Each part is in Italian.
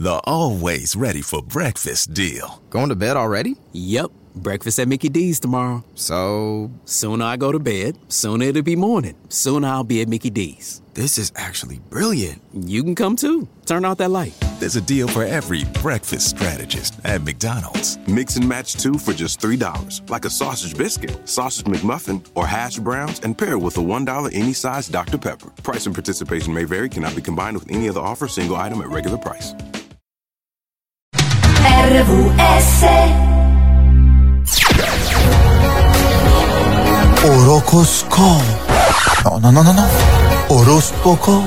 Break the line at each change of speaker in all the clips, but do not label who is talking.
The always ready for breakfast deal.
Going to bed already?
Yep. Breakfast at Mickey D's tomorrow.
So.
Sooner I go to bed, sooner it'll be morning. Sooner I'll be at Mickey D's.
This is actually brilliant.
You can come too. Turn out that light.
There's a deal for every breakfast strategist at McDonald's.
Mix and match two for just $3. Like a sausage biscuit, sausage McMuffin, or hash browns, and pair with a $1 any size Dr. Pepper. Price and participation may vary, cannot be combined with any other offer, single item at regular price.
RVS
Orocoscopo. No, no, no, no, no. Oroscopo.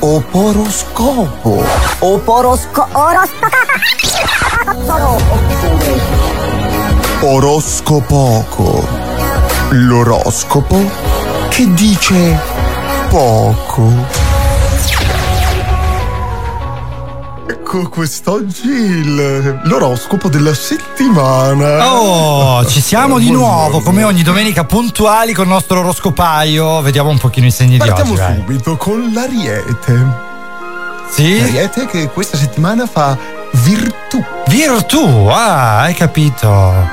Oporoscopo.
Oporosco
Oroscopoco. L'oroscopo che dice poco. Ecco quest'oggi il- l'oroscopo della settimana.
Oh, ci siamo di
Buongiorno.
nuovo, come ogni domenica, puntuali con il nostro oroscopaio. Vediamo un pochino i segni
Partiamo
di oggi. vai.
subito con l'ariete.
Sì?
L'ariete che questa settimana fa virtù.
Virtù, ah, hai capito.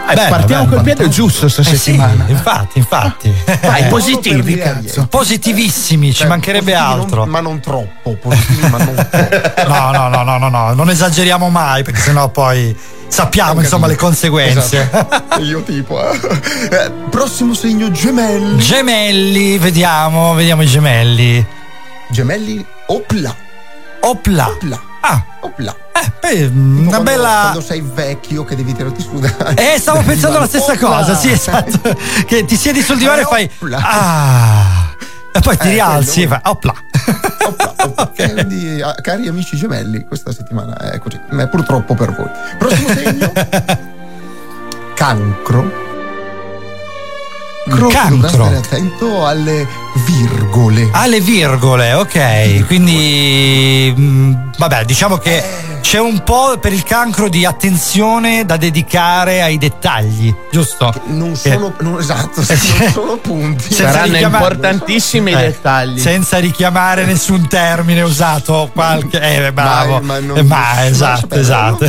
Eh,
Bello,
partiamo
bello.
col piede giusto sta
Eh sì,
settimana.
infatti, infatti.
Dai,
Eh,
positivi, cazzo.
Positivissimi, ci mancherebbe altro.
non- ma non troppo, positivi ma non troppo.
No, no, no, no, no, no, non esageriamo mai perché sennò poi sappiamo insomma le conseguenze.
Esatto. Io tipo. eh. Eh, prossimo segno gemelli.
Gemelli, vediamo, vediamo i gemelli.
gemelli opla.
Opla.
Opla.
Ah,
Opla.
eh, beh, una
Quando-
bella.
Quando sei vecchio che devi tirarti su. da-
Eh, stavo pensando la stessa
Opla.
cosa, sì, esatto. Che ti siedi sul divano e fai.
Opla.
Ah. E poi ti
Eh,
rialzi e fai. Opla.
Opla, opla. Quindi, ah, cari amici gemelli, questa settimana è così. Ma purtroppo per voi. Prossimo segno. Cancro. Cro-
Cancro.
Dovrà stare attento alle virgole.
Ah, le virgole, ok. Quindi, mh, vabbè, diciamo che c'è un po' per il cancro di attenzione da dedicare ai dettagli, giusto?
Non
Che-
sono. non- esatto,
Eh,
non sono punti.
Saranno importantissimi i
Eh,
dettagli.
Senza richiamare nessun termine usato, qualche. Eh, bravo.
Ma- ma non-
Eh, ma,
ma
esatto,
sapere,
esatto.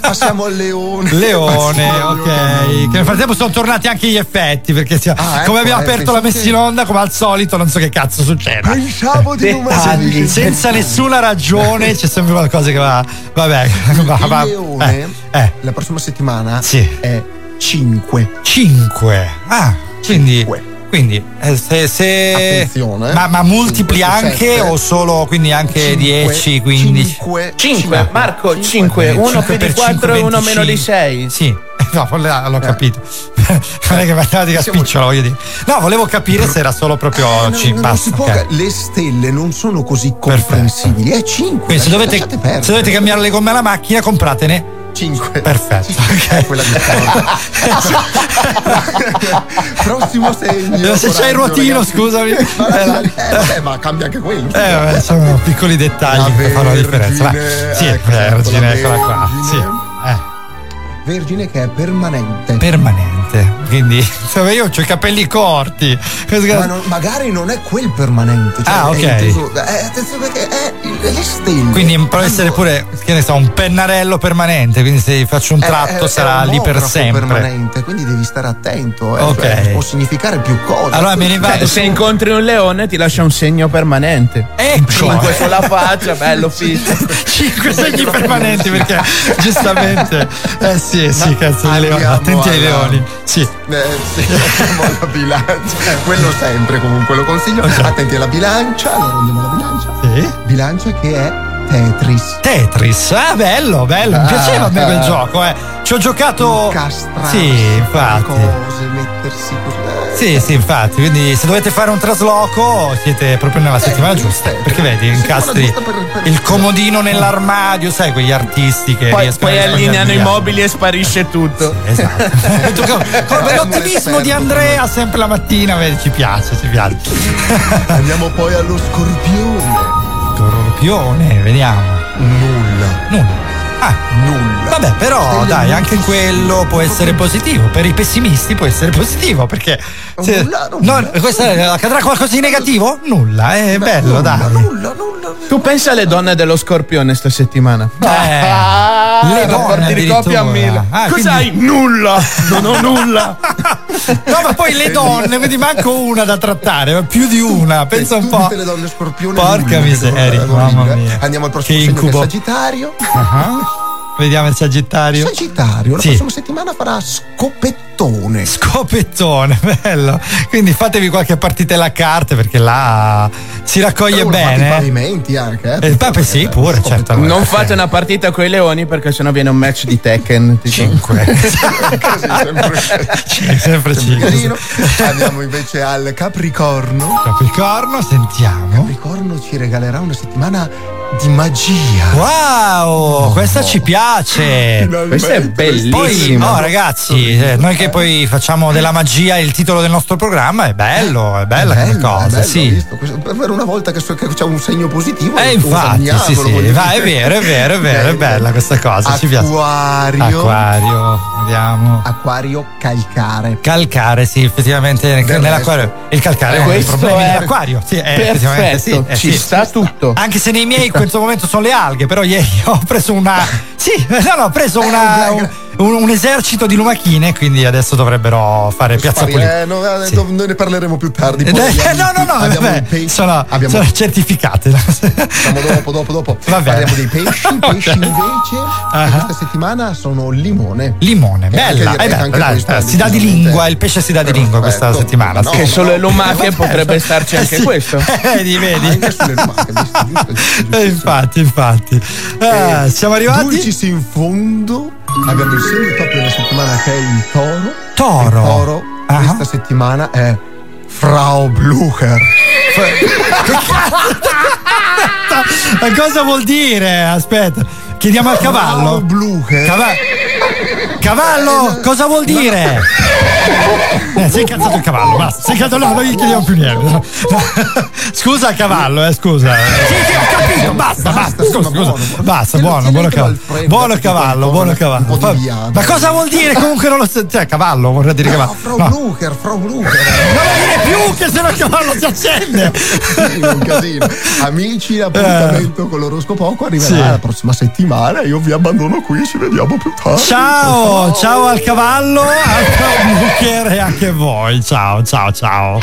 Passiamo al leone.
Leone,
Passiamo
ok.
leone.
Che nel frattempo sono tornati anche gli effetti perché
Ah, ecco,
come abbiamo
eh,
aperto la
pensate-
messa in onda, come al solito, non so che cazzo succede.
Pensavo di
Dettagli.
Senza nessuna ragione c'è sempre qualcosa che va. Vabbè, va,
Il
va-
leone
eh, eh,
la prossima settimana
Sì.
è 5.
5. Ah, quindi.
Cinque.
Quindi, eh, se. se-
Attenzione.
Ma, ma multipli
Cinque su
anche
sette.
o solo quindi anche 10, 15?
5, Marco, 5, uno
Cinque
più di
per
4 e
cinque,
uno meno di 6.
Sì, no, l'ho l'ho capito. non è che matematica spicciola, voglio dire. No, volevo capire se era solo proprio
Eh, non-
ci-
non
basta,
può-
ok.
Le stelle non sono così
Perfetto.
comprensibili. È 5.
Quindi se dovete, se dovete cambiare le gomme alla macchina, compratene
5.
Perfetto, ok.
Quella di Prossimo segno.
Se c'hai il ruotino,
ragazzi.
scusami.
Ma,
Eh,
la- eh, vabbè, ma cambia anche quello.
Eh, sono piccoli dettagli
La
che fanno la differenza. Va. Sì,
ecco,
vergine,
la
eccola qua. Sì.
Vergine che è permanente.
permanente. Quindi, insomma, io ho i capelli corti.
Ma non- magari non è quel permanente. Cioè
Ah, ok.
è inteso- eh, attenzione perché è le stelle.
Quindi può essere pure, che ne so, un pennarello permanente. Quindi se faccio un
È-
tratto
è-
sarà
è un
lì per sempre.
permanente, quindi devi stare attento. eh,
Ok.
cioè, può significare più cose.
Allora me ne vado
Cioè, se
su-
incontri un leone ti lascia un segno permanente.
Ecco.
5 sulla faccia, bello fisso.
5 segni permanenti perché giustamente eh sì sì cazzo leoni attenti ai leoni sì
Eh, sì, alla bilancia. Quello sempre comunque lo consiglio. Attenti alla bilancia. Allora andiamo alla bilancia.
sì
Bilancia che è Tetris.
Tetris ah bello bello mi
Ah,
piaceva a me quel
ah.
gioco eh ci ho giocato sì infatti
cose, mettersi così. Eh,
sì sì infatti quindi se dovete fare un trasloco siete proprio nella settimana giusta
eh,
perché vedi incastri il comodino nell'armadio sai quegli artisti che
Poi, poi allineano i mobili e sparisce tutto.
Esatto. Tu come- come l'ottimismo di Andrea sempre la mattina, vedi, ci piace, ci piace.
Andiamo poi allo scorpione.
Scorpione, vediamo.
Nulla.
Nulla.
Nulla.
Vabbè, però
Stelle
dai,
nulla.
anche quello può essere positivo. Per i pessimisti può essere positivo perché. se-
Nulla, nulla.
no, questa è- accadrà qualcosa di negativo? Nulla, è bello,
nulla,
dai.
Nulla, nulla.
Tu pensa alle donne dello scorpione sta settimana?
Eh, le donne
di coppia a mille.
Ah,
Cos'hai? Nulla! Non ho nulla!
No, ma poi le donne, quindi manco una da trattare, ma più di una. Pensa un po'.
Tutte le donne scorpione.
Porca
nulla.
miseria, mamma mia.
Andiamo al prossimo
Che incubo.
Sagittario.
Ah, Vediamo il Sagittario.
Sagittario, la
Sì.
prossima settimana farà scopettone.
Scopettone, bello. Quindi fatevi qualche partitella a carte perché là si raccoglie
Però fate i
bene.
pavimenti anche, eh.
Eh, il Pape sì, pure, certo.
Non fate una partita con i leoni perché sennò viene un match di Tekken. tipo.
5.
Così, sempre,
sempre
sempre
5.
carino. Andiamo invece al Capricorno.
Capricorno, sentiamo.
Capricorno ci regalerà una settimana di magia.
Wow, questa ci piace.
Questa è
Poi,
bellissima.
no, ragazzi, eh, noi che poi facciamo della magia il titolo del nostro programma, è bello, è bella
È bello,
cosa,
è bello,
sì.
visto? Questo- Per una volta che, so- che c'è un segno positivo.
Eh, infatti, sì, sì, va, è vero, è vero, è vero, è bella questa cosa, ci piace.
Acquario.
Acquario, vediamo.
Acquario calcare.
Calcare, sì, effettivamente
Del
nell'acquario. Il calcare è uno dei
Questo
problemi
è
dell'acquario. Sì, eh, effettivamente sì.
Perfetto,
eh,
ci
sì.
sta tutto.
Anche se nei miei questo momento sono le alghe, però ieri ho preso una. Sì, no, no, ho preso una, un, un- un esercito di lumachine, quindi adesso dovrebbero fare piazza
Spari-
pulita.
eh, no, eh,
Sì.
noi ne parleremo più tardi.
Eh, eh, no, no, no,
abbiamo
vabbè,
pesci,
sono,
abbiamo-
sono certificate.
Siamo dopo, dopo, dopo.
Va bene.
Parliamo dei pesci. I pesci
Ok.
invece
Ah.
questa settimana sono limone.
Limone,
E anche
bella,
direi
eh, beh,
anche
dai,
questo è
si dà di lingua, il pesce si dà di lingua questa settimana.
No.
Che sulle lumache
Vabbè,
potrebbe starci
eh,
anche
sì.
questo.
Vedi, vedi.
Anche lumache.
Eh, infatti, infatti. Ah,
Eh,
siamo arrivati?
Dulcis in fondo. Abbiamo il segno top della settimana che è il toro.
Toro.
Toro
Ah.
questa settimana è Frau Blucher.
Ma cosa vuol dire? Aspetta, chiediamo al
Frau
cavallo.
Blucher.
Cava- cavallo, cosa vuol dire? Eh, si è incazzato il cavallo, basta. È incazzato, no, non gli chiediamo più niente. Scusa cavallo, eh, scusa. Sì, sì, ho capito, basta, basta, scusa,
insomma,
scusa.
buono.
Basta, buono, buono cavallo. Buono cavallo, buono cavallo. Ma cosa vuol dire? Comunque non lo so. Cioè, cavallo, vorrei dire
No,
cavallo.
Frau
No.
Blucher, Frau Blucher.
Non dire più che se no il cavallo si accende.
Sì, un casino. Amici, l'appuntamento con l'oroscopo arriverà la prossima settimana. Io vi abbandono qui, ci vediamo più tardi.
Ciao, ciao al cavallo, al Booker e anche voi. Ciao, ciao, ciao.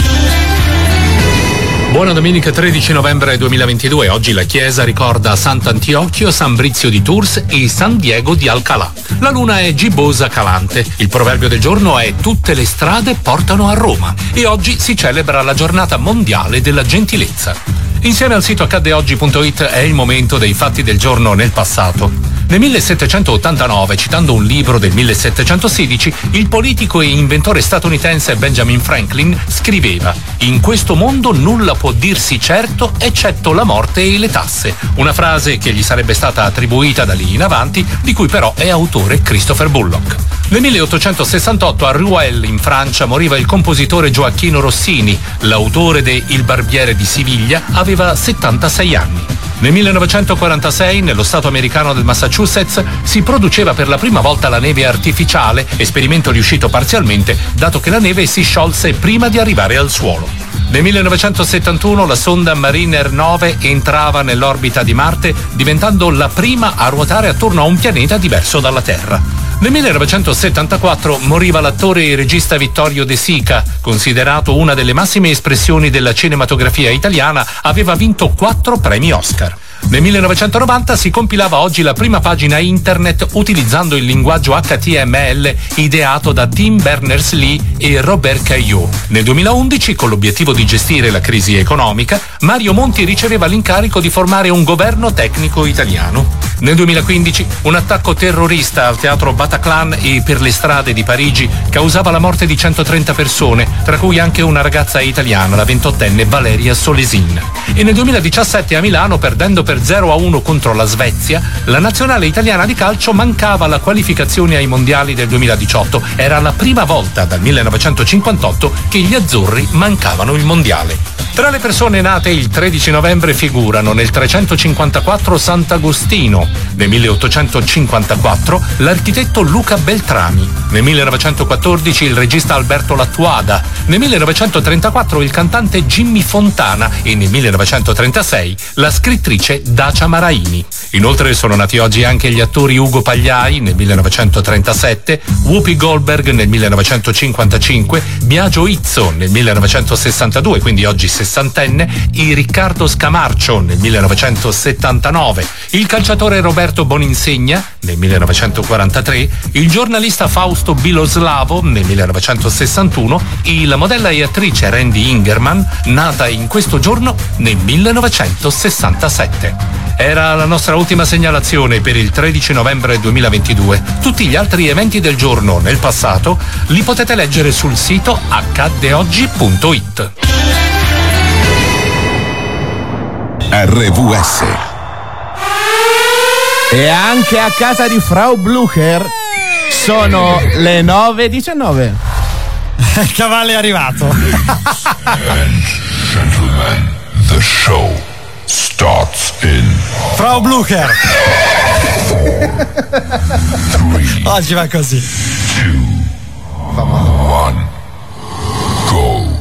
Buona domenica 13 novembre 2022. Oggi la chiesa ricorda Sant'Antiochio, San Brizio di Tours e San Diego di Alcalá. La luna è gibbosa calante. Il proverbio del giorno è tutte le strade portano a Roma. E oggi si celebra la giornata mondiale della gentilezza. Insieme al sito accaddeoggi.it è il momento dei fatti del giorno nel passato. Nel 1789, citando un libro del 1716, il politico e inventore statunitense Benjamin Franklin scriveva In questo mondo nulla può dirsi certo eccetto la morte e le tasse, una frase che gli sarebbe stata attribuita da lì in avanti, di cui però è autore Christopher Bullock. Nel 1868 a Rouen, in Francia, moriva il compositore Gioacchino Rossini, l'autore de Il barbiere di Siviglia, aveva 76 anni. Nel 1946, nello stato americano del Massachusetts, si produceva per la prima volta la neve artificiale, esperimento riuscito parzialmente, dato che la neve si sciolse prima di arrivare al suolo. Nel 1971 la sonda Mariner 9 entrava nell'orbita di Marte, diventando la prima a ruotare attorno a un pianeta diverso dalla Terra. Nel 1974 moriva l'attore e regista Vittorio De Sica, considerato una delle massime espressioni della cinematografia italiana, aveva vinto quattro premi Oscar. Nel 1990 si compilava oggi la prima pagina internet utilizzando il linguaggio HTML ideato da Tim Berners-Lee e Robert Caillou. Nel 2011, con l'obiettivo di gestire la crisi economica, Mario Monti riceveva l'incarico di formare un governo tecnico italiano. Nel 2015 un attacco terrorista al teatro Bataclan e per le strade di Parigi causava la morte di 130 persone, tra cui anche una ragazza italiana, la ventottenne Valeria Solesin. E nel 2017 a Milano, perdendo per per 0 a 1 contro la Svezia, la nazionale italiana di calcio mancava la qualificazione ai mondiali del 2018. Era la prima volta dal 1958 che gli azzurri mancavano il mondiale. Tra le persone nate il 13 novembre figurano nel 354 Sant'Agostino, nel 1854 l'architetto Luca Beltrami, nel 1914 il regista Alberto Lattuada, nel 1934 il cantante Jimmy Fontana e nel 1936 la scrittrice Dacia Maraini. Inoltre sono nati oggi anche gli attori Ugo Pagliai nel 1937, Whoopi Goldberg nel 1955, Biagio Izzo nel 1962, quindi oggi sessantenne, il Riccardo Scamarcio nel 1979, il calciatore Roberto Boninsegna nel 1943, il giornalista Fausto Biloslavo nel 1961 e la modella e attrice Randy Ingerman, nata in questo giorno nel 1967. Era la nostra ultima segnalazione per il 13 novembre 2022. Tutti gli altri eventi del giorno nel passato li potete leggere sul sito accaddeoggi.it.
RVS.
E anche a casa di Frau Blucher sono le 9.19.
Il cavallo è arrivato.
Gentlemen, the show starts in
Frau Blucher. Oggi va così.
one. Go.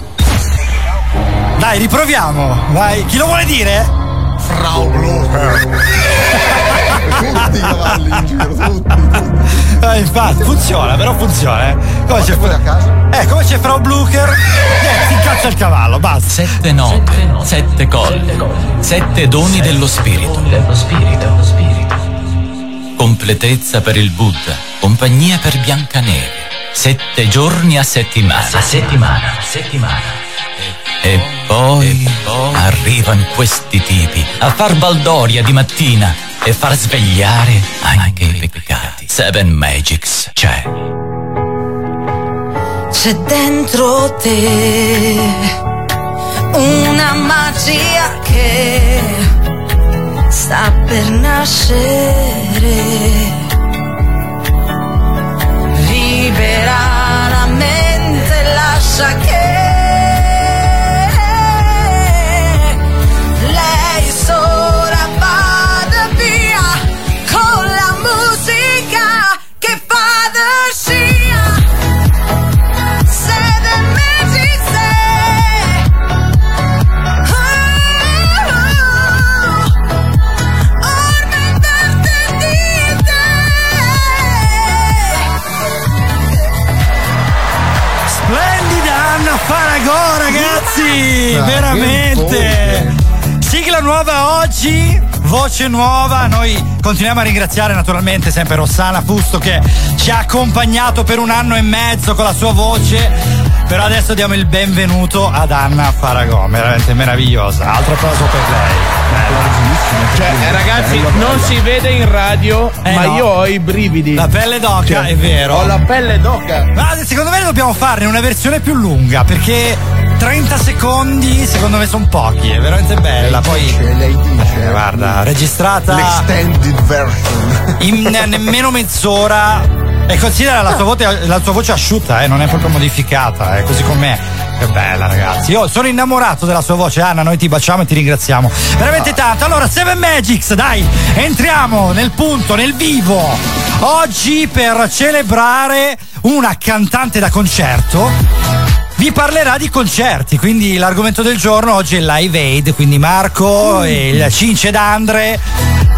Dai, riproviamo. Vai. Chi lo vuole dire?
Frau Blucher. Tutti i cavalli in giro, tutti.
Eh, infatti, funziona, però funziona. eh. Come c'è,
a casa?
eh, come c'è Frau Blucher? Eh, si incazza il cavallo, basta.
Sette note, sette colli, sette doni dello spirito. Completezza per il Buddha, compagnia per Biancaneve. Sette giorni a settimana. A settimana, a settimana. E poi, arrivano questi tipi a far baldoria di mattina e far svegliare anche i peccati. Seven Magics c'è.
C'è dentro te una magia che sta per nascere. Libera
Ah,
Veramente! Sigla nuova oggi, voce nuova. Noi continuiamo a ringraziare naturalmente sempre Rossana Fusto che ci ha accompagnato per un anno e mezzo con la sua voce. Però adesso diamo il benvenuto ad Anna Faragò, veramente meravigliosa. Altro applauso per lei.
Cioè, eh, ragazzi, non si vede in radio,
Eh,
ma
no.
io ho i brividi.
La pelle d'oca,
Cioè,
è vero.
Ho la pelle d'oca.
Ma secondo me dobbiamo farne una versione più lunga perché 30 secondi secondo me sono pochi, è veramente bella. Poi
Dice, lei dice.
eh, guarda, registrata
L'extended version.
in nemmeno mezz'ora e considera la sua voce, la sua voce asciutta, eh, non è proprio modificata, è così com'è. Che bella ragazzi, io sono innamorato della sua voce Anna, noi ti baciamo e ti ringraziamo veramente tanto. Allora, Seven Magics, dai, entriamo nel punto, nel vivo. Oggi per celebrare una cantante da concerto vi parlerà di concerti, quindi l'argomento del giorno oggi è Live Aid, quindi Marco e il Cince ed Andre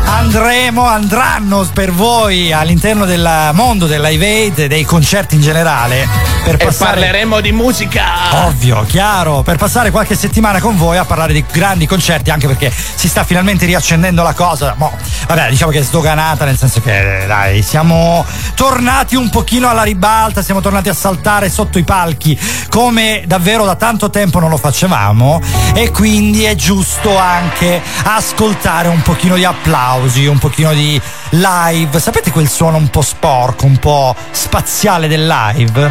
andremo, andranno per voi all'interno del mondo del Live Aid e dei concerti in generale per
E
passare
parleremo di musica.
Ovvio, chiaro, per passare qualche settimana con voi a parlare di grandi concerti, anche perché si sta finalmente riaccendendo la cosa. Mo, vabbè, diciamo che è sdoganata, nel senso che dai, siamo tornati un pochino alla ribalta, siamo tornati a saltare sotto i palchi come davvero da tanto tempo non lo facevamo e quindi è giusto anche ascoltare un pochino di applausi, un pochino di live. Sapete quel suono un po' sporco, un po' spaziale del live?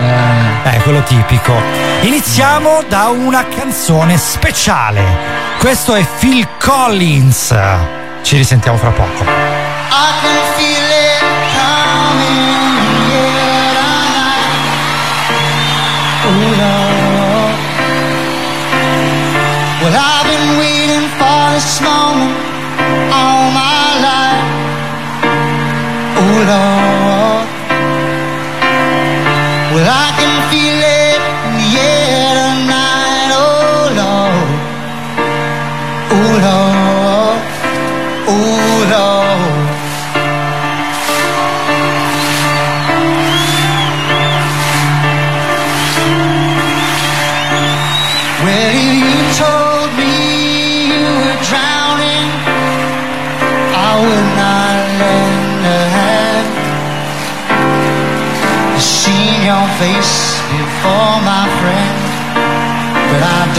Eh, quello tipico. Iniziamo da una canzone speciale. Questo è Phil Collins. Ci risentiamo fra poco.
I can feel this moment all my life. Oh Lord.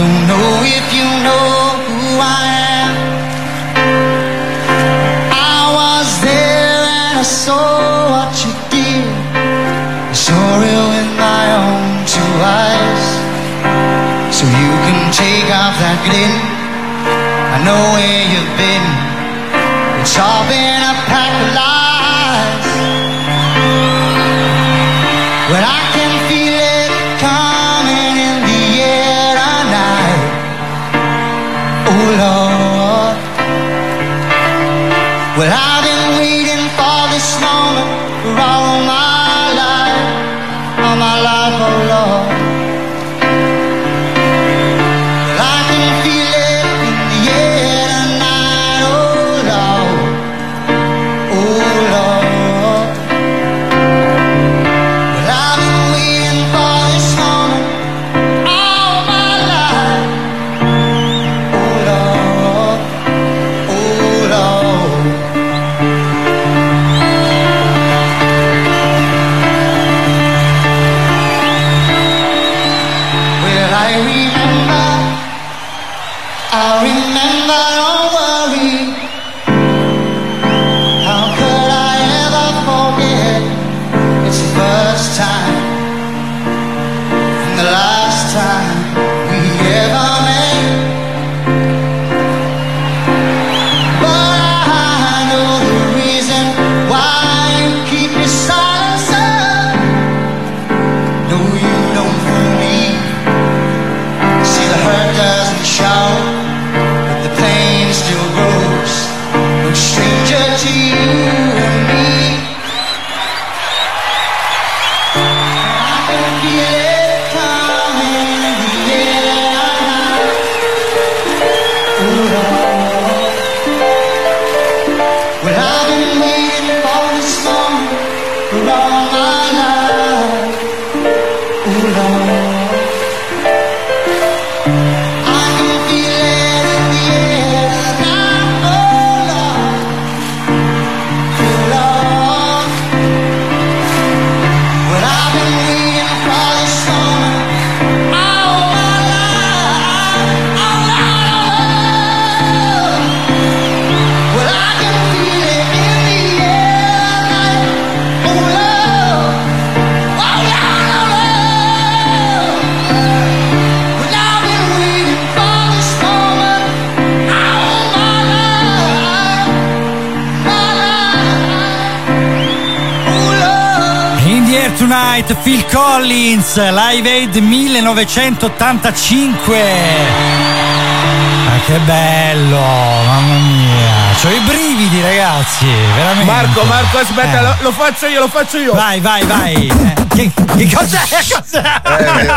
Don't know if you know who I am. I was there and I saw what you did. I saw it with my own two eyes. So you can take off that grin. I know where you've been. It's all been
Aid 1985. Ma che bello, mamma mia. C'ho i brividi, ragazzi, veramente.
Marco, Marco, aspetta,
Eh.
lo, lo faccio io, lo faccio io.
Vai, vai, vai. Eh, Che, che cos'è? Cos'è?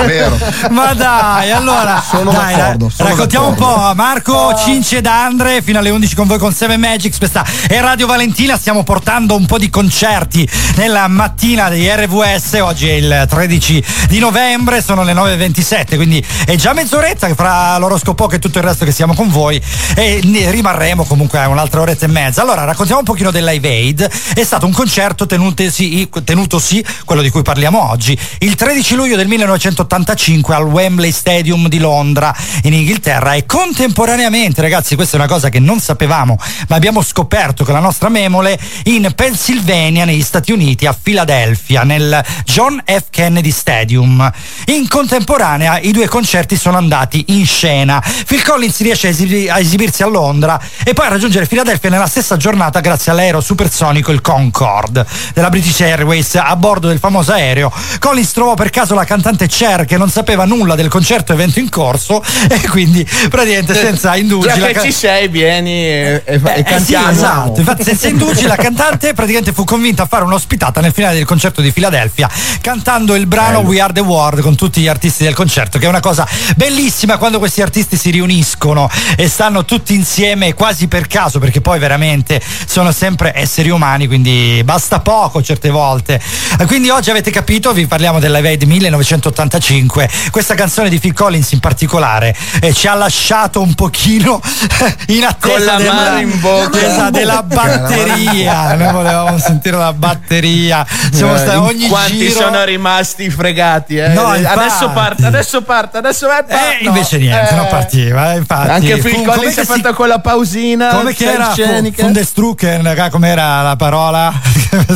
Eh, vero.
Ma dai, allora.
Sono
dai,
d'accordo, sono
raccontiamo
d'accordo.
un po'. Marco, Cince ed Andre, fino alle 11 con voi con Seven Magics. Questa è Radio Valentina. Stiamo portando un po' di concerti nella mattina dei RVS. Oggi è il 13 di novembre, sono le 9.27, quindi è già mezz'oretta che fra l'oroscopo e tutto il resto che siamo con voi. E rimarremo comunque a un'altra oretta e mezza. Allora, raccontiamo un pochino del Live Aid. È stato un concerto tenutosi, tenutosi quello di cui parliamo parliamo oggi, il 13 luglio del 1985 al Wembley Stadium di Londra, in Inghilterra, e contemporaneamente, ragazzi, questa è una cosa che non sapevamo, ma abbiamo scoperto con la nostra memole, in Pennsylvania, negli Stati Uniti, a Philadelphia, nel John F. Kennedy Stadium. In contemporanea i due concerti sono andati in scena. Phil Collins riesce a, esibi- a esibirsi a Londra e poi a raggiungere Philadelphia nella stessa giornata grazie all'aereo supersonico il Concorde della British Airways a bordo del famoso aereo. Collins trovò per caso la cantante Cher che non sapeva nulla del concerto evento in corso e quindi praticamente senza indugi
Già
la
che
ca-
ci sei, vieni e, e, fa- e
eh, sì,
cantiamo.
esatto, infatti senza indugi la cantante praticamente fu convinta a fare un'ospitata nel finale del concerto di Filadelfia cantando il brano We Are The World con tutti gli artisti del concerto che è una cosa bellissima quando questi artisti si riuniscono e stanno tutti insieme quasi per caso perché poi veramente sono sempre esseri umani quindi basta poco certe volte. Eh, quindi oggi avete capito vi parliamo della Evade 1985 questa canzone di Phil Collins in particolare eh, ci ha lasciato un pochino in attesa
Con la
della-
mano in bocca.
Della batteria noi volevamo sentire la batteria siamo
Eh,
stati ogni
quanti
giro
sono rimasti fregati eh?
No, infatti.
adesso parte adesso parte adesso è
eh, invece niente non partiva eh, infatti
anche
Fu-
Phil
com'è
Collins ha
si-
fatto quella pausina
come che era. Fundestrucken com'era la parola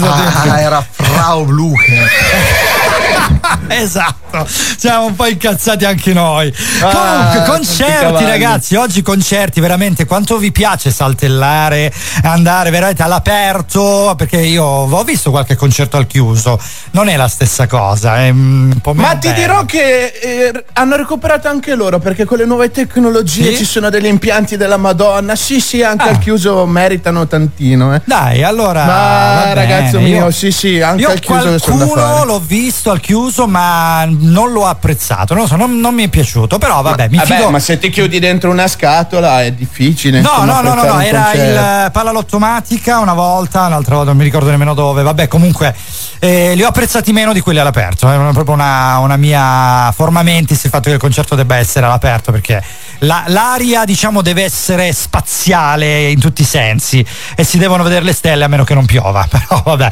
Ah, era Frau Blucher.
esatto siamo un po' incazzati anche noi
Ah,
comunque concerti ragazzi oggi concerti veramente quanto vi piace saltellare andare veramente all'aperto perché io ho visto qualche concerto al chiuso non è la stessa cosa è un po' meno
Ma ti
bello.
dirò che eh, hanno recuperato anche loro perché con le nuove tecnologie
Sì?
ci sono degli impianti della Madonna. Sì, sì, anche
Ah.
al chiuso meritano tantino. Eh.
Dai, allora.
Ma ragazzo
bene,
mio,
io-
sì, sì, anche al chiuso sono da
qualcuno
fare.
l'ho visto al chiuso, ma non l'ho apprezzato. Non lo so, non, non mi è piaciuto. Però vabbè, mi
Vabbè,
fido.
ma se ti chiudi dentro una scatola è difficile.
No,
insomma,
no, no, no, no, era
concerto.
il pallalottomatica una volta, un'altra volta non mi ricordo nemmeno dove. Vabbè, comunque eh, li ho apprezzati meno di quelli all'aperto. È una- proprio una, una mia forma mentis il fatto che il concerto debba essere all'aperto perché la- l'aria, diciamo, deve essere spaziale in tutti i sensi e si devono vedere le stelle a meno che non piova. Però vabbè.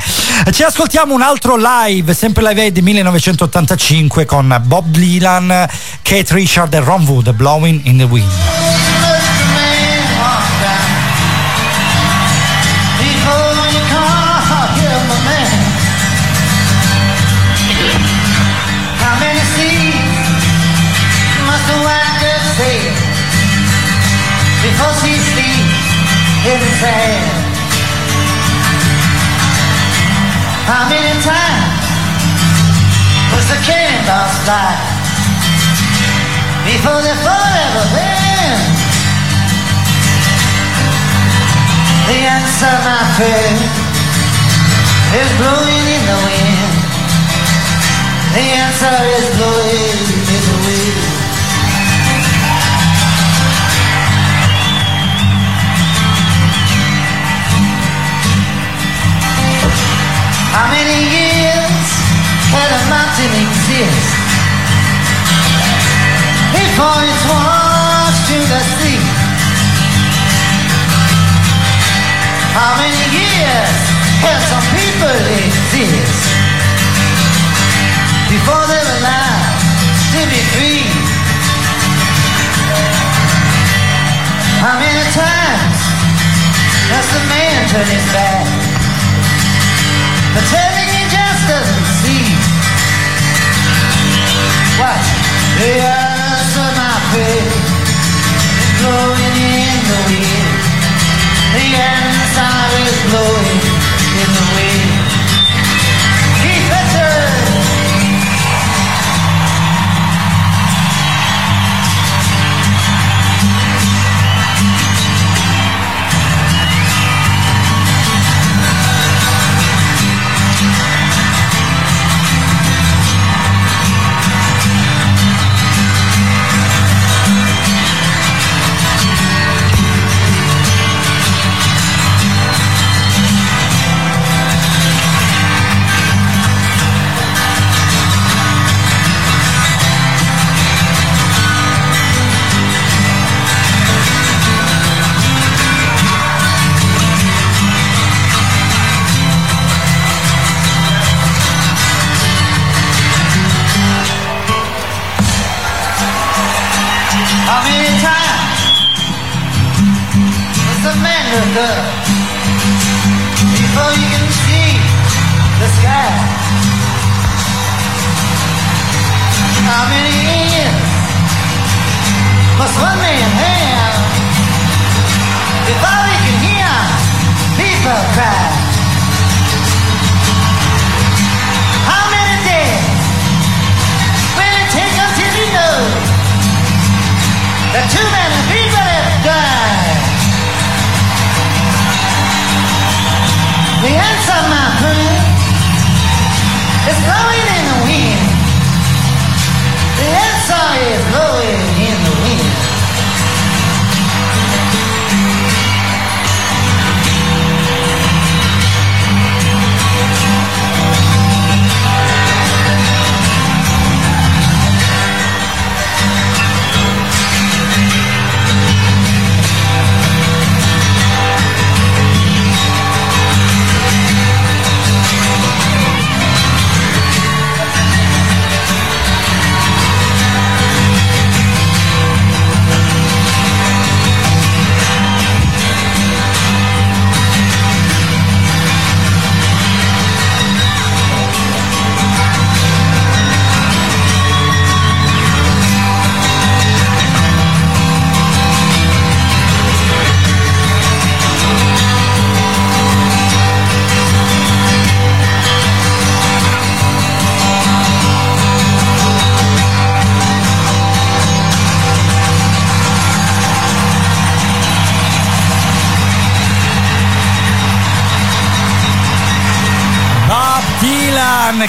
Ci ascoltiamo un altro live, sempre live aid 1985 con Bob Dylan, Kate Richard e Ron Wood, Blowing in the Wind.
The answer, my friend, is blowing in the wind. The answer is blowing in the wind. How many years can a mountain exist before it's washed to the sea? How many years can some people exist before they're allowed to be free? How many times does the man turn his back? Pretending he just doesn't see. What? The my friend,
No.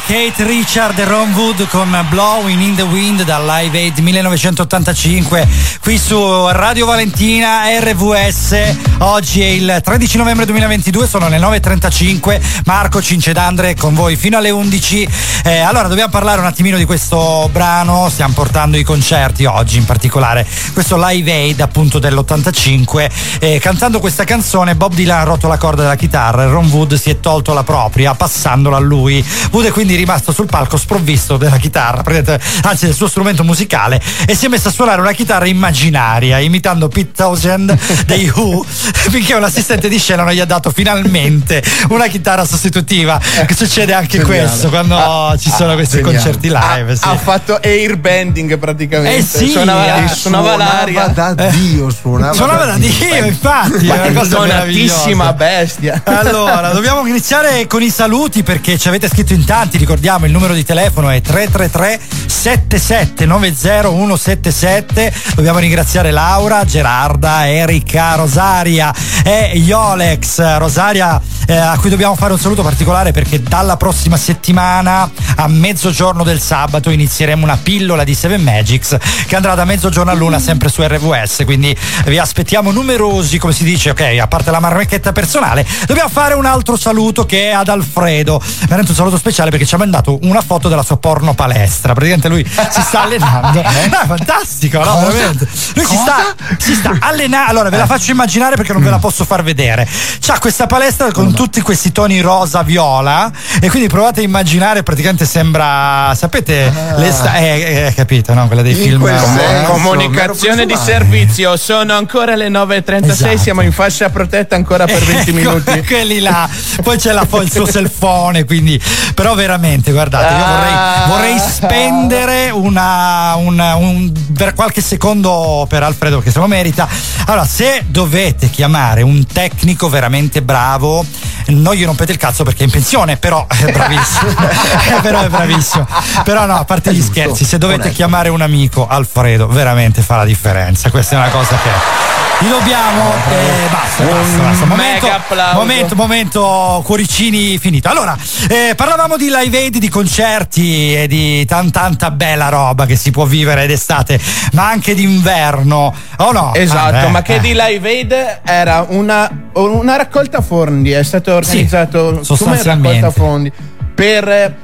Kate Richard e Ron Wood con Blowing in the Wind dal Live Aid 1985 qui su Radio Valentina RVS oggi è il 13 novembre 2022 sono le 9.35 Marco Cincedandre con voi fino alle 11 Eh, allora dobbiamo parlare un attimino di questo brano. Stiamo portando i concerti oggi in particolare questo Live Aid appunto dell'85 Eh, cantando questa canzone Bob Dylan ha rotto la corda della chitarra e Ron Wood si è tolto la propria passandola a lui. Wood è quindi rimasto sul palco sprovvisto della chitarra praticamente, anzi del suo strumento musicale e si è messo a suonare una chitarra immaginaria imitando Pete Townshend dei Who finché un assistente di scena non gli ha dato finalmente una chitarra sostitutiva che succede anche
Geniale.
questo quando
Ah,
ci sono
ah,
questi
geniale.
concerti live sì.
Ha fatto airbending praticamente.
Eh sì,
suonava,
eh.
suonava l'aria.
da Dio, suonava,
Suonava da Dio, infatti, è una cosa
bestia.
Allora, dobbiamo iniziare con i saluti perché ci avete scritto in tanti, ricordiamo il numero di telefono è 333 7790 177. Dobbiamo ringraziare Laura, Gerarda, Erika, Rosaria e Iolex. Rosaria eh, a cui dobbiamo fare un saluto particolare perché dalla prossima settimana a mezzogiorno del sabato inizieremo una pillola di Seven Magics che andrà da mezzogiorno all'una sempre su RVS, quindi vi aspettiamo numerosi, come si dice, ok, a parte la marmecchetta personale, dobbiamo fare un altro saluto che è ad Alfredo, veramente un saluto speciale perché ci ha mandato una foto della sua porno palestra, praticamente lui si sta allenando, no, è fantastico, no, veramente, lui si sta, si sta allenando, allora ve la faccio immaginare perché non ve la posso far vedere, c'ha questa palestra con tutti questi toni rosa viola e quindi provate a immaginare praticamente sembra sapete le sta- eh, eh, capito no quella dei
In
film eh,
senso, comunicazione di servizio, sono ancora le 9.36,
Esatto.
siamo in fascia protetta ancora per 20
Ecco,
minuti.
quelli là. Poi c'è la, il suo cellphone quindi però veramente guardate io vorrei,
Ah.
vorrei spendere una, una- un- per qualche secondo per Alfredo perché se lo merita. Allora se dovete chiamare un tecnico veramente bravo non gli rompete il cazzo perché è in pensione però è bravissimo. Però è bravissimo. Però no a parte gli scherzi se dovete chiamare un amico Alfredo veramente fa la differenza. Questa è una cosa che gli dobbiamo e basta, basta, basta. Momento, momento, momento, cuoricini finito. Allora, eh, parlavamo di live aid, di concerti e di tan, tanta bella roba che si può vivere d'estate, ma anche d'inverno. Oh no?
Esatto,
Ah, beh,
ma che
eh.
di Live Aid era una, una raccolta fondi, è stato organizzato come
sostanzialmente.
raccolta fondi per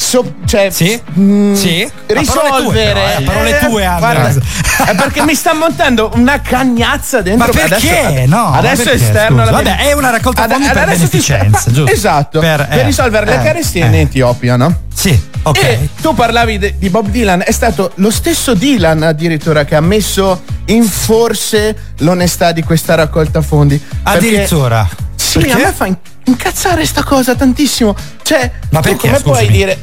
so- cioè, mm,
Sì? A parole tue,
risolvere
eh, a parole tue, Andrea.
guarda, è perché mi sta montando una cagnazza dentro
Ma perché?
adesso,
No,
adesso
perché,
esterno
scusa? Vabbè, è una raccolta fondi per
adesso ti-
beneficenza, giusto?
esatto
Per-
per,
eh,
risolvere le
eh,
carestie
eh.
in Etiopia no?
Sì, ok.
E tu parlavi de- di Bob Dylan, è stato lo stesso Dylan addirittura che ha messo in forse l'onestà di questa raccolta fondi. Perché-
Addirittura.
Sì,
Perché?
a me fa in- incazzare sta cosa tantissimo. Cioè,
Ma
tu
perché,
come puoi
scusami?
dire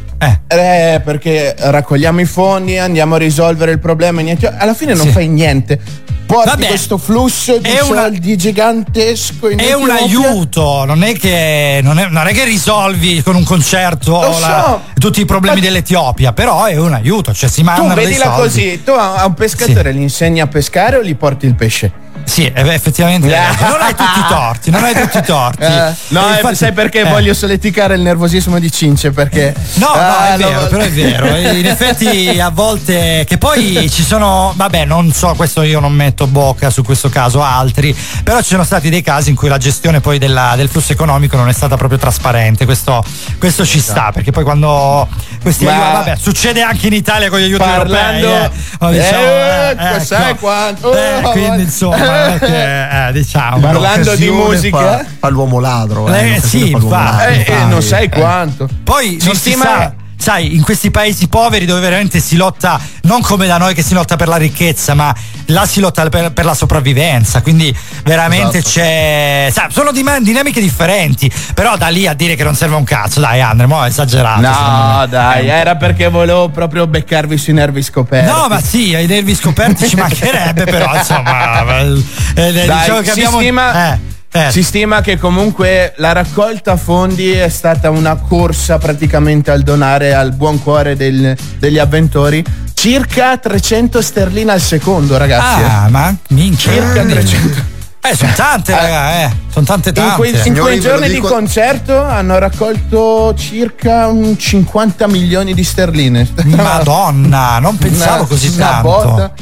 eh, perché raccogliamo i fondi, andiamo a risolvere il problema, niente. alla fine non
Sì.
fai niente. Porti
Vabbè,
questo flusso di
una-
soldi gigantesco in
È un
Etiopia.
aiuto, non è che, non è, non è che risolvi con un concerto la-
so.
tutti i problemi dell'Etiopia, però è un aiuto, cioè si
Tu
mandano dei
vedila così, tu a un pescatore gli insegni a pescare o gli porti il pesce?
Sì, eh, effettivamente non hai tutti i torti, non hai tutti i torti.
Eh, no, eh,
infatti-
sai perché
eh.
voglio solleticare il nervosismo di Cince? Perché
No, no,
Ah,
è vero, però è vero. In effetti a volte che poi ci sono, vabbè, non so, questo io non metto bocca su questo caso altri, però ci sono stati dei casi in cui la gestione poi della- del flusso economico non è stata proprio trasparente. Questo, questo ci sta, perché poi quando questi
Ma-
aiuti, vabbè, succede anche in Italia con gli aiuti
Parlando-
europei. Eh, Ma diciamo,
Eh,
eh, ecco.
sai quanto?
Eh,
Oh,
quindi insomma, che, eh, diciamo.
Parlando di musica,
fa, fa l'uomo ladro.
Eh,
Eh,
sì,
fa
eh, eh, non sai
eh.
quanto.
Poi
Si
non si sa, sai, in questi paesi poveri dove veramente si lotta, non come da noi che si lotta per la ricchezza, ma là si lotta per, per la sopravvivenza. Quindi veramente
Esatto.
c'è. sai, sono dinamiche differenti. Però da lì a dire che non serve un cazzo, dai, Andre, mo' è esagerato.
No, dai, era perché volevo proprio beccarvi sui nervi scoperti.
No, ma sì, ai nervi scoperti ci mancherebbe, però insomma. eh, eh,
Dai,
diciamo che abbiamo.
stima-
eh, eh.
Si stima che comunque la raccolta fondi è stata una corsa praticamente al donare al buon cuore del- degli avventori. Circa 300 sterline al secondo, ragazzi.
Ah, ma minchia.
Circa
quindi-
300.
Eh, sono tante, raga, eh. Sono tante
In
tante.
quei, in
Signori,
quei
ve lo
giorni di
dico-
concerto hanno raccolto circa un 50 milioni di sterline.
Madonna, non pensavo
Una-
così
una
tanto.
botta.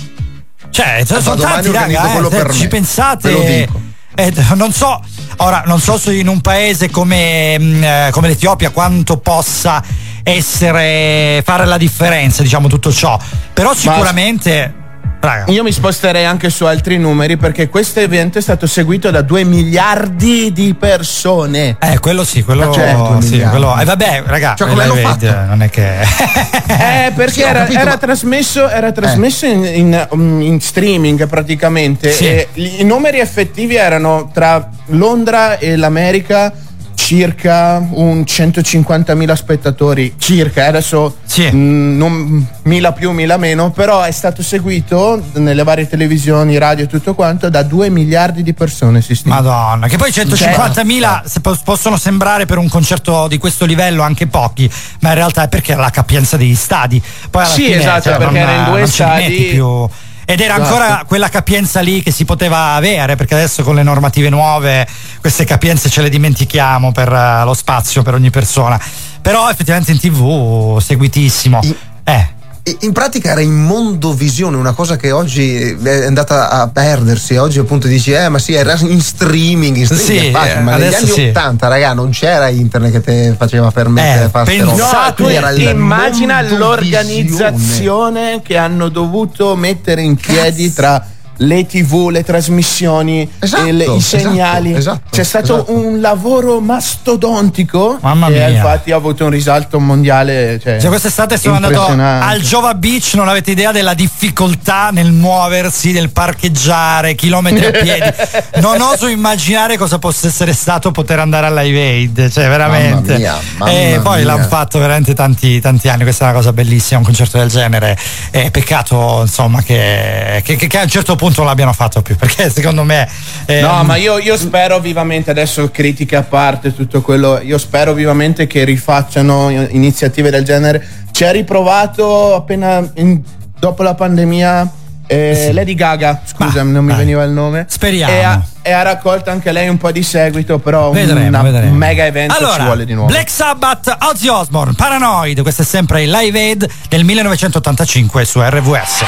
Cioè, sono tanti raga, eh,
per
ci
me.
pensate.
Ve lo dico.
Eh, non so, ora non so se in un paese come, mh, eh, come l'Etiopia quanto possa essere fare la differenza, diciamo tutto ciò. Però sicuramente raga,
Io mi sposterei anche su altri numeri perché questo evento è stato seguito da 2 miliardi di persone.
eh, quello sì, quello,
Cioè, due
sì, quello eh, vabbè, raga,
Cioè, come
live
hanno
aid,
fatto?
non è che
Eh, perché
Sì,
era,
capito,
era
ma-
trasmesso, era trasmesso in, in- um, in streaming praticamente
Sì.
e i numeri effettivi erano tra Londra e l'America circa un 150.000 spettatori circa adesso
Sì.
mm, non mila più mila meno però è stato seguito nelle varie televisioni radio e tutto quanto da 2 miliardi di persone si stima
Madonna, che poi 150.000 se po- possono sembrare per un concerto di questo livello anche pochi, ma in realtà è perché era la capienza degli stadi. Poi alla
Sì,
fine,
esatto,
cioè,
perché
non,
era in due stadi.
più. Ed era
Esatto.
ancora quella capienza lì che si poteva avere, perché adesso con le normative nuove queste capienze ce le dimentichiamo per eh, lo spazio per ogni persona. Però effettivamente in tv seguitissimo. Eh.
In pratica era in mondovisione, una cosa che oggi è andata a perdersi. Oggi appunto dici, eh, ma sì, era in streaming, in streaming
Sì,
è facile,
eh,
ma negli anni
sì.
80, raga, non c'era internet che te faceva permettere
Eh,
fare
pensa-
ste robe.
No, immagina l'organizzazione che hanno dovuto mettere in piedi tra le tv, le trasmissioni,
Esatto,
e le- i
esatto,
segnali.
esatto,
C'è stato
esatto.
un lavoro mastodontico
Mamma mia.
infatti ha avuto un risalto mondiale. Cioè,
Cioè, quest'estate sono andato al Jova Beach, non avete idea della difficoltà nel muoversi, nel parcheggiare, chilometri a piedi. non oso immaginare cosa possa essere stato poter andare alla Live Aid, cioè veramente.
Mamma mia, mamma
e poi
mia.
l'hanno fatto veramente tanti, tanti anni, questa è una cosa bellissima, un concerto del genere. E peccato, insomma, che, che- che a un certo punto non l'abbiano fatto più, perché secondo me. ehm,
No, ma io, io spero vivamente, adesso critiche a parte, tutto quello, io spero vivamente che rifacciano iniziative del genere. Ci ha riprovato appena in- dopo la pandemia eh, Lady Gaga, scusa, non mi
dai.
veniva il nome.
Speriamo.
E ha, e ha raccolto anche lei un po' di seguito, però
vedremo.
un mega evento
allora,
ci vuole di nuovo.
Black Sabbath, Ozzy Osbourne, Paranoid, questo è sempre il Live Aid del 1985 su RVS.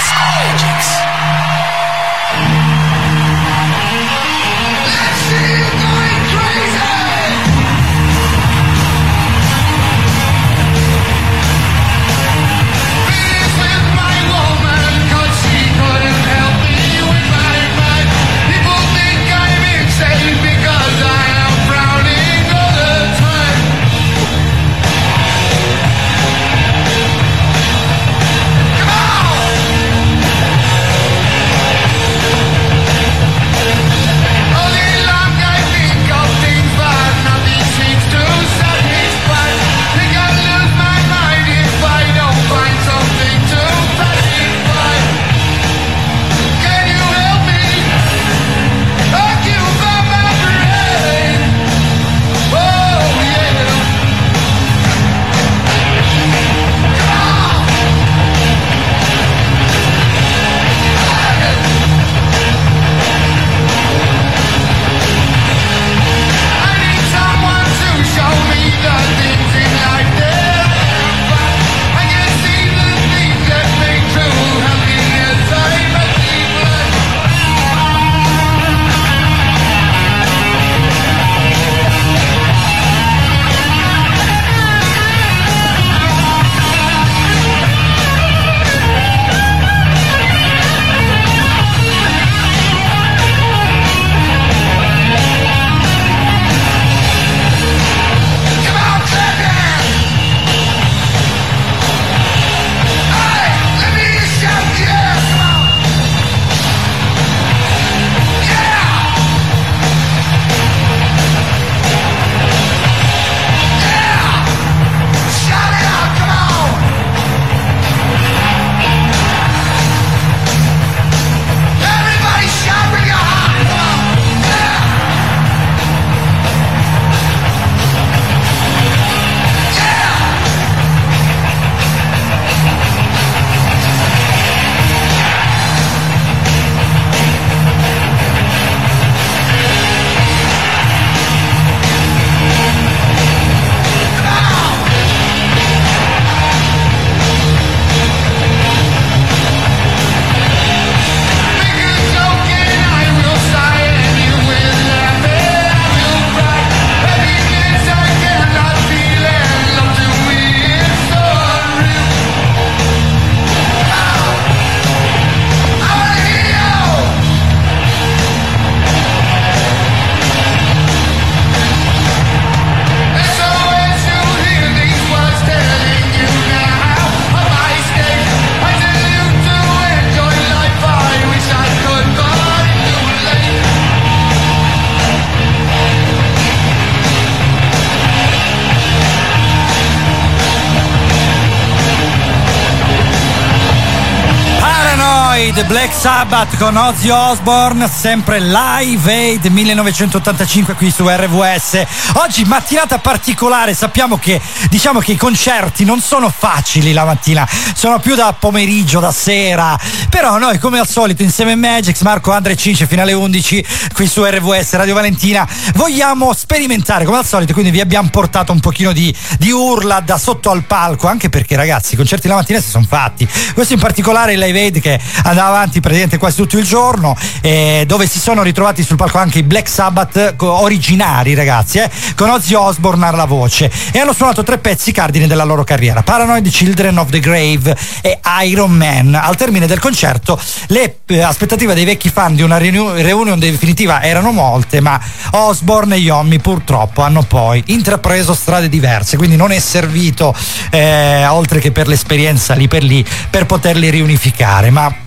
Sabbath con Ozzy Osbourne, sempre Live Aid 1985 qui su RVS. Oggi mattinata particolare, sappiamo che diciamo che i concerti non sono facili la mattina, sono più da pomeriggio, da sera, però noi come al solito insieme a Magix, Marco Andre Cince fino alle 11 qui su RVS Radio Valentina, vogliamo sperimentare come al solito, quindi vi abbiamo portato un pochino di, di urla da sotto al palco, anche perché ragazzi i concerti la mattina si sono fatti, questo in particolare il Live Aid che andava avanti praticamente quasi tutto il giorno, eh, dove si sono ritrovati sul palco anche i Black Sabbath originari, ragazzi, eh, con Ozzy Osbourne alla voce. E hanno suonato tre pezzi cardine della loro carriera: Paranoid Children of the Grave e Iron Man. Al termine del concerto, le eh, aspettative dei vecchi fan di una reunion, reunion definitiva erano molte, ma Osbourne e Yommi purtroppo hanno poi intrapreso strade diverse, quindi non è servito, eh, oltre che per l'esperienza lì per lì, per poterli riunificare. Ma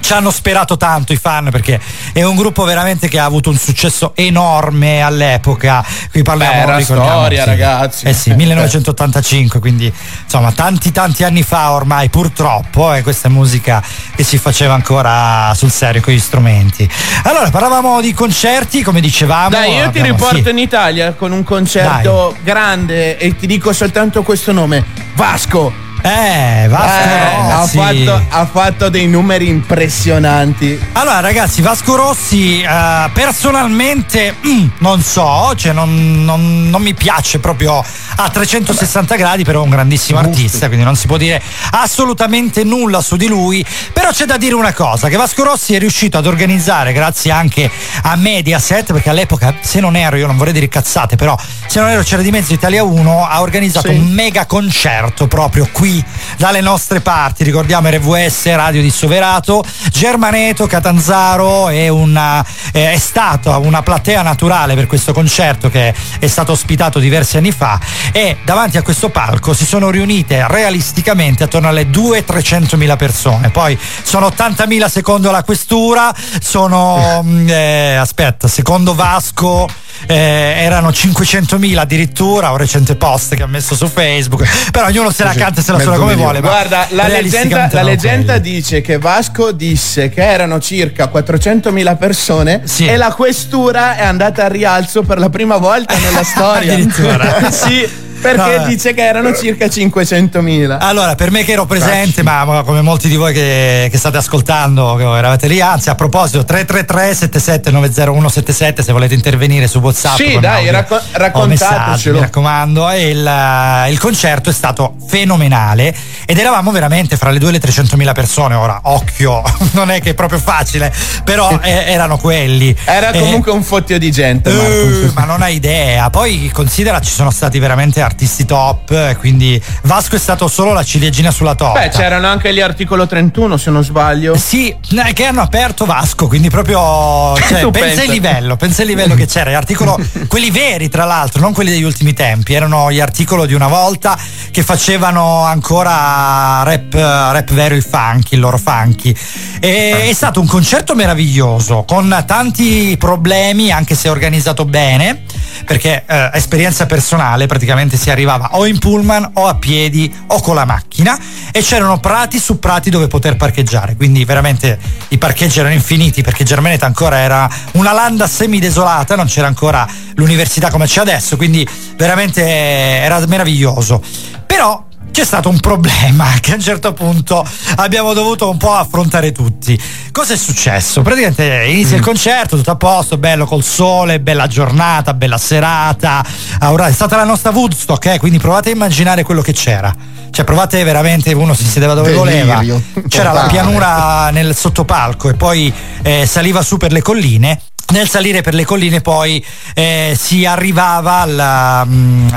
ci hanno sperato tanto i fan perché è un gruppo veramente che ha avuto un successo enorme all'epoca. Qui parliamo
Beh, era
ricordiamo,
storia,
sì.
ragazzi.
Eh sì, 1985, quindi insomma tanti tanti anni fa ormai purtroppo e questa è musica che si faceva ancora sul serio con gli strumenti. Allora, parlavamo di concerti, come dicevamo.
Dai, io ti
abbiamo-
riporto
sì.
in Italia con un concerto grande e ti dico soltanto questo nome: Vasco.
Eh, Vasco
ha,
Rossi.
fatto, ha fatto dei numeri impressionanti.
Allora ragazzi, Vasco Rossi eh, personalmente mm, non so, cioè non, non- non mi piace proprio a 360 gradi, però è un grandissimo artista, quindi non si può dire assolutamente nulla su di lui, però c'è da dire una cosa, che Vasco Rossi è riuscito ad organizzare, grazie anche a Mediaset, perché all'epoca, se non ero, io non vorrei dire cazzate, però se non ero c'era di mezzo Italia 1, ha organizzato
Sì.
un mega concerto proprio qui dalle nostre parti, ricordiamo RVS Radio di Soverato, Germaneto, Catanzaro è, una, eh, è stata una platea naturale per questo concerto che è stato ospitato diversi anni fa e davanti a questo palco si sono riunite realisticamente attorno alle 200-300 mila persone, poi sono 80 mila secondo la questura, sono mm, eh, aspetta, secondo Vasco eh, erano 500.000 addirittura, un recente post che ha messo su Facebook, però ognuno se la canta e se la suona come vuole. ma
Guarda, la leggenda, la leggenda dice che Vasco disse che erano circa 400.000 persone
Sì.
e la questura è andata a rialzo per la prima volta nella storia.
Addirittura.
sì, perché
Vabbè.
dice che erano circa 500.000.
Allora, per me che ero presente, ma ma come molti di voi che, che state ascoltando, che eravate lì, anzi, a proposito, 333 7790177 se volete intervenire su WhatsApp.
Sì, dai, racco- raccontatecelo.
Mi raccomando, il, eh, il concerto è stato fenomenale ed eravamo veramente fra le 2 e le 300.000 persone. Ora, occhio, non è che è proprio facile, però eh, erano quelli.
Era
Eh,
comunque un fottio di gente,
eh, ma non hai idea. Poi considera ci sono stati veramente artisti top, eh, quindi Vasco è stato solo la ciliegina sulla torta.
Beh, c'erano anche gli articolo 31, se non sbaglio.
Sì, eh, che hanno aperto Vasco, quindi proprio cioè, pensa il livello, pensa il livello che c'era, articolo, quelli veri tra l'altro, non quelli degli ultimi tempi, erano gli articoli di una volta che facevano ancora rap, rap vero il funky, il loro funky. E è stato un concerto meraviglioso, con tanti problemi, anche se organizzato bene, perché eh, esperienza personale, praticamente si arrivava o in pullman o a piedi o con la macchina e c'erano prati su prati dove poter parcheggiare, quindi veramente i parcheggi erano infiniti perché Germaneta ancora era una landa semidesolata, non c'era ancora l'università come c'è adesso, quindi veramente era meraviglioso. Però c'è stato un problema che a un certo punto abbiamo dovuto un po' affrontare tutti. Cosa è successo? Praticamente inizia il concerto, tutto a posto, bello col sole, bella giornata, bella serata. Ora è stata la nostra Woodstock, eh, quindi provate a immaginare quello che c'era. Cioè provate veramente, uno si sedeva dove
Delirio
voleva. C'era la
totale.
pianura nel sottopalco e poi eh, saliva su per le colline. Nel salire per le colline poi eh, si arrivava alla, mm,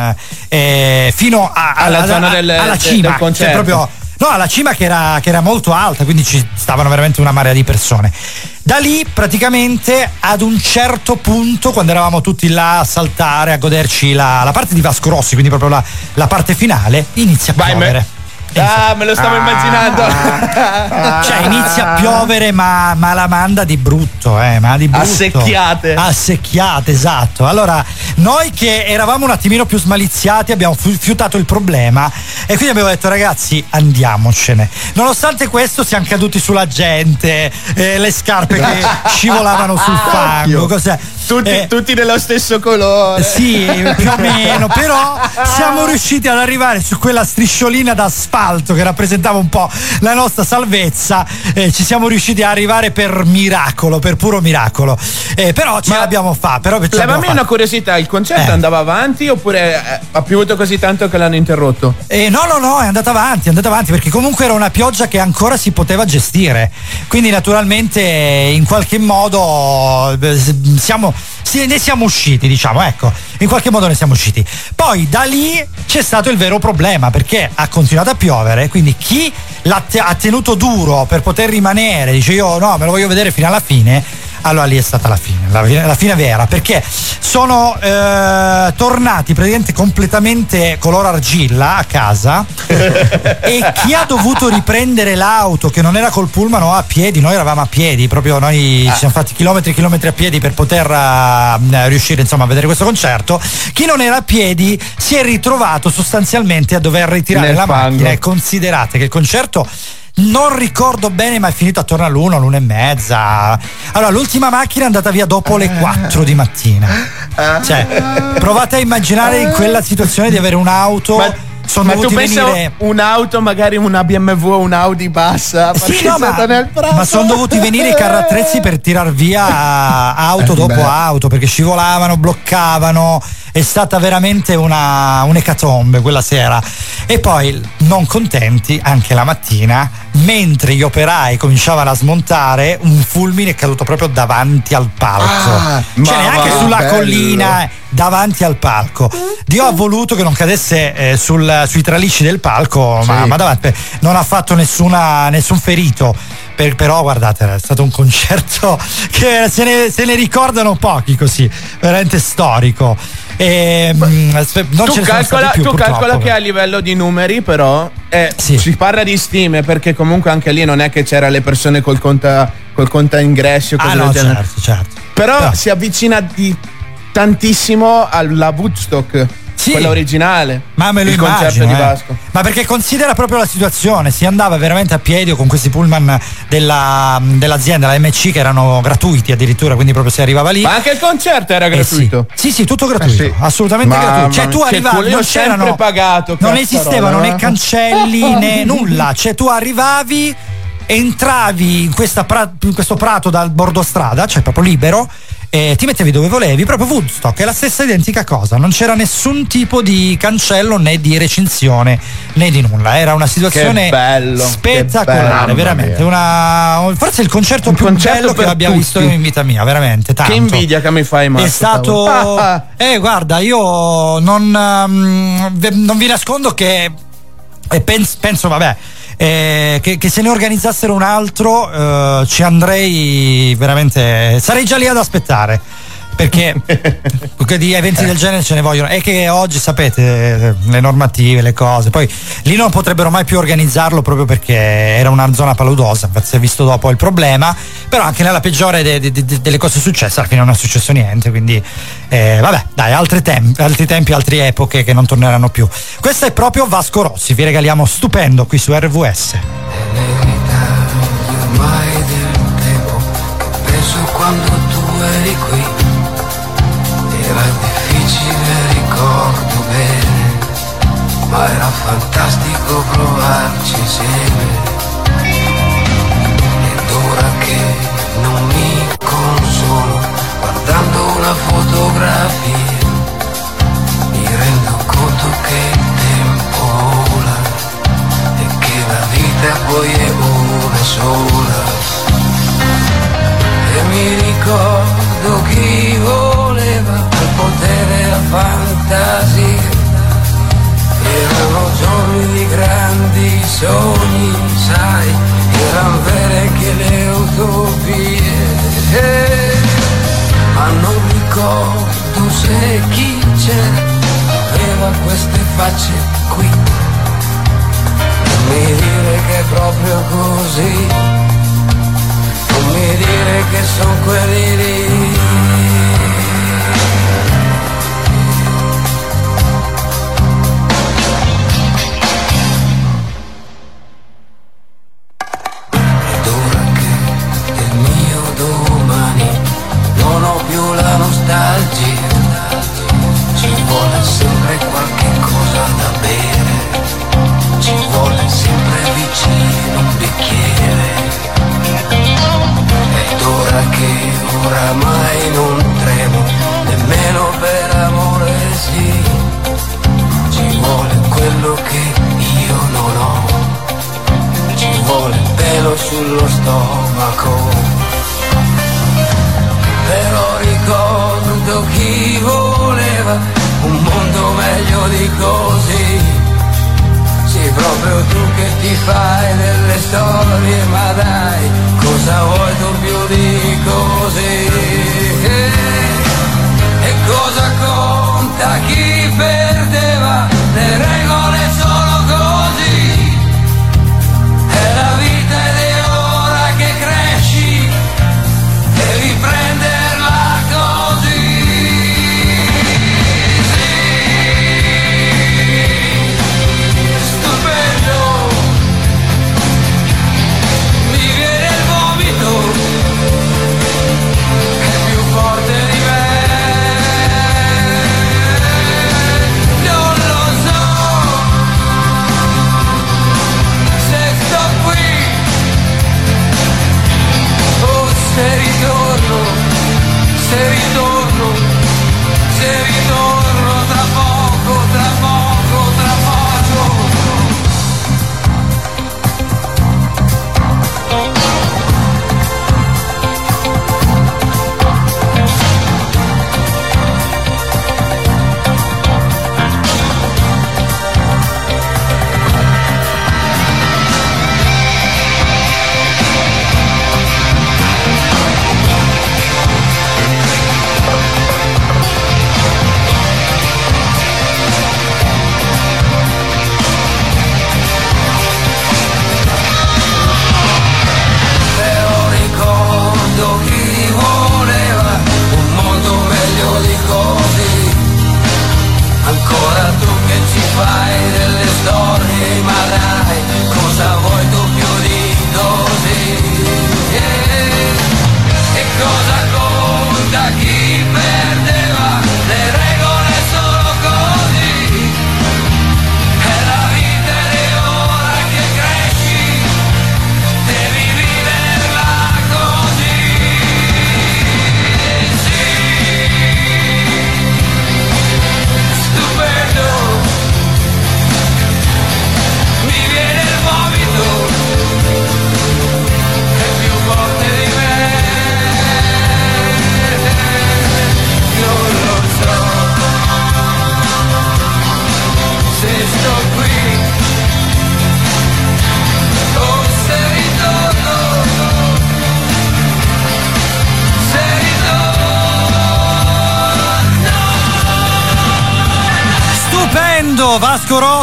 eh, fino a-
Alla
alla,
zona del-
alla cima,
del
cioè proprio No, alla cima che era, che era molto alta, quindi ci stavano veramente una marea di persone. Da lì, praticamente, ad un certo punto, quando eravamo tutti là a saltare, a goderci la, la parte di Vasco Rossi, quindi proprio la, la parte finale, inizia a
Vai,
piovere.
me- Ah, me lo stavo immaginando.
Cioè inizia a piovere ma, ma la manda di brutto, eh, ma di brutto.
A secchiate.
A secchiate, esatto. Allora, noi che eravamo un attimino più smaliziati abbiamo fiutato il problema e quindi abbiamo detto ragazzi andiamocene. Nonostante questo siamo caduti sulla gente, eh, le scarpe che scivolavano sul fango, cos'è?
Tutti,
Eh,
tutti dello stesso colore.
sì, più o meno, però siamo riusciti ad arrivare su quella strisciolina d'asfalto che rappresentava un po' la nostra salvezza. eh, ci siamo riusciti ad arrivare per miracolo, per puro miracolo. Eh, però ce l'abbiamo fatta. Però ce l'abbiamo
Levami una curiosità, il concerto
Eh.
andava avanti oppure eh, ha piovuto così tanto che l'hanno interrotto?
Eh, no, no, no, è andata avanti, è andata avanti perché comunque era una pioggia che ancora si poteva gestire. Quindi naturalmente in qualche modo siamo, ne siamo usciti, diciamo, ecco, in qualche modo ne siamo usciti. Poi da lì c'è stato il vero problema perché ha continuato a piovere, quindi chi l'ha te- ha tenuto duro per poter rimanere, dice io no, me lo voglio vedere fino alla fine. Allora lì è stata la fine, la, fine- la fine vera, perché sono eh, tornati praticamente completamente color argilla a casa e chi ha dovuto riprendere l'auto che non era col pullman o a piedi, noi eravamo a piedi, proprio noi ci siamo fatti chilometri e chilometri a piedi per poter eh, riuscire insomma a vedere questo concerto, chi non era a piedi si è ritrovato sostanzialmente a dover ritirare
Nel
la
fango.
macchina e considerate che il concerto non ricordo bene, ma è finito attorno all'una, l'una e mezza. Allora, l'ultima macchina è andata via dopo le 4 di mattina. Cioè, provate a immaginare in quella situazione di avere un'auto. Sono
Ma tu
dovuti
pensa
venire.
un'auto, magari una BMW o un Audi bassa,
Sì, no, ma, ma sono dovuti venire i carrattrezzi per tirar via auto
Eh,
dopo
beh.
auto perché scivolavano, bloccavano. È stata veramente una, un'ecatombe quella sera. E poi, non contenti, anche la mattina, mentre gli operai cominciavano a smontare, un fulmine è caduto proprio davanti al palco.
Ah,
cioè,
ma
neanche
va,
sulla
bello.
collina, davanti al palco. Dio ha voluto che non cadesse eh, sul- sui tralicci del palco, ma,
Sì.
ma davanti, non ha fatto nessuna- nessun ferito. Per- però guardate, è stato un concerto che se ne, se ne ricordano pochi così, veramente storico. E, mm, aspe- non
tu calcola,
più,
tu calcola che a livello di numeri però eh, si parla di stime perché comunque anche lì non è che c'era le persone col conta, col conta ingressi o cose
Ah, no, certo, certo.
Però,
Però-
si avvicina di tantissimo alla Woodstock, quella originale.
Ma me lo
il concerto
immagino,
di
eh.
Vasco.
Ma perché considera proprio la situazione, si andava veramente a piedi con questi pullman della- dell'azienda, la MC, che erano gratuiti addirittura, quindi proprio si arrivava lì.
Ma anche il concerto era
Eh sì.
gratuito.
Sì, sì, tutto gratuito,
Eh sì.
assolutamente
Mamma
gratuito. Cioè tu arrivavi, non c'erano
pagato,
Non esistevano
eh.
né cancelli né nulla, cioè tu arrivavi entravi in, questa pra- in questo prato dal bordo strada, cioè proprio libero, e ti mettevi dove volevi, proprio Woodstock, è la stessa identica cosa, non c'era nessun tipo di cancello né di recinzione né di nulla, era una situazione
Che bello,
spettacolare,
bello,
veramente, una, forse il concerto
Un
più
concerto
bello che abbia
tutti.
visto in vita mia, veramente, tanto.
Che invidia che mi fai, Marco.
È stato. Eh, guarda, io non, ve- non vi nascondo che. eh, pens- penso, vabbè. Eh, che, che se ne organizzassero un altro eh, ci andrei veramente sarei già lì ad aspettare perché di eventi del genere ce ne vogliono. È che oggi sapete le normative le cose poi lì non potrebbero mai più organizzarlo proprio perché era una zona paludosa si è visto dopo il problema però anche nella peggiore de- de- de- delle cose successe alla fine non è successo niente quindi eh, vabbè dai altri tempi altri tempi altre epoche che non torneranno più. Questo è proprio Vasco Rossi vi regaliamo stupendo qui su RVS
quando tu eri qui era difficile ricordo bene ma era fantastico provarci insieme ed ora che non mi consolo guardando una fotografia mi rendo conto che il tempo vola e che la vita poi è una sola. E mi ricordo chi fantasia. Erano giorni di grandi sogni, sai, erano vere che le utopie. Eh, Ma non ricordo se chi c'era aveva queste facce qui mi dire che è proprio così, non mi dire che sono quelli lì. Nostalgia, ci vuole sempre qualche cosa da bere, ci vuole sempre vicino un bicchiere. Ed ora che oramai non tremo, nemmeno per amore sì, ci vuole quello che io non ho ci vuole pelo sullo stomaco. Chi voleva un mondo meglio di così. Sì, proprio tu che ti fai delle storie, ma dai, cosa vuoi tu più di così? E cosa conta chi perdeva le regole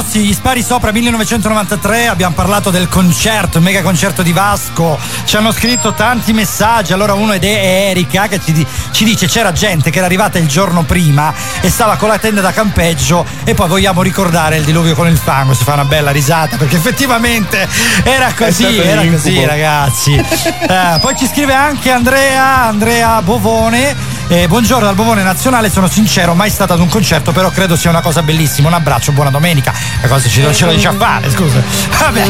Rossi, gli spari sopra 1993. Abbiamo parlato del concerto, il mega concerto di Vasco. Ci hanno scritto tanti messaggi. Allora, uno ed è Erika che ci, ci dice: c'era gente che era arrivata il giorno prima e stava con la tenda da campeggio. E poi vogliamo ricordare il diluvio con il fango. Si fa una bella risata perché effettivamente era così, era così, ragazzi. Eh, poi ci scrive anche Andrea, Andrea Bovone. Eh, buongiorno dal Bovone Nazionale, sono sincero, mai stato ad un concerto, però credo sia una cosa bellissima. Un abbraccio, buona domenica. La cosa ci, ce lo dice a fare, scusa. Vabbè.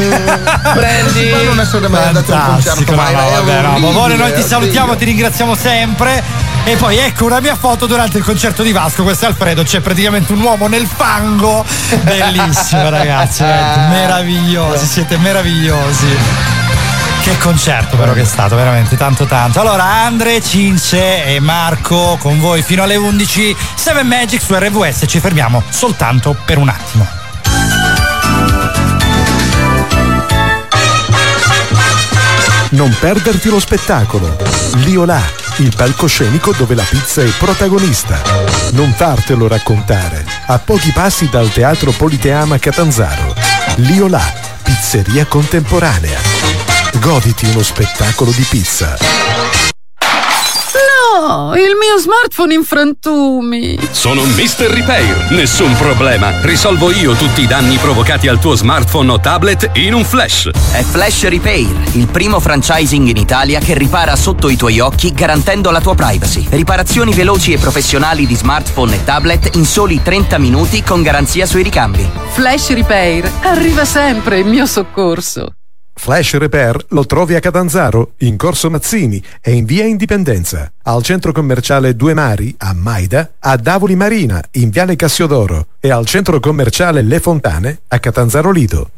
Prendi. Ma non essere mai andato a un concerto, ma
no,
è
vabbè, no. Bovone, noi ti salutiamo, ti ringraziamo sempre. E poi ecco una mia foto durante il concerto di Vasco, questo è Alfredo, c'è praticamente un uomo nel fango. Bellissimo ragazzi, veramente meravigliosi, siete meravigliosi. Che concerto però che è stato, veramente tanto tanto. Allora, Andre, Cince e Marco con voi fino alle 11. 7 Magic su RVS, ci fermiamo soltanto per un attimo.
Non perderti lo spettacolo. Liolà, il palcoscenico dove la pizza è protagonista. Non fartelo raccontare. A pochi passi dal Teatro Politeama Catanzaro. Liolà, pizzeria contemporanea. Goditi uno spettacolo di pizza.
No, il mio smartphone in frantumi.
Sono Mr. Repair. Nessun problema. Risolvo io tutti i danni provocati al tuo smartphone o tablet in un flash.
È Flash Repair, il primo franchising in Italia che ripara sotto i tuoi occhi garantendo la tua privacy. Riparazioni veloci e professionali di smartphone e tablet in soli 30 minuti con garanzia sui ricambi.
Flash Repair arriva sempre in mio soccorso.
Flash Repair lo trovi a Catanzaro, in Corso Mazzini e in via Indipendenza, al centro commerciale Due Mari, a Maida, a Davoli Marina, in viale Cassiodoro e al centro commerciale Le Fontane, a Catanzaro Lido.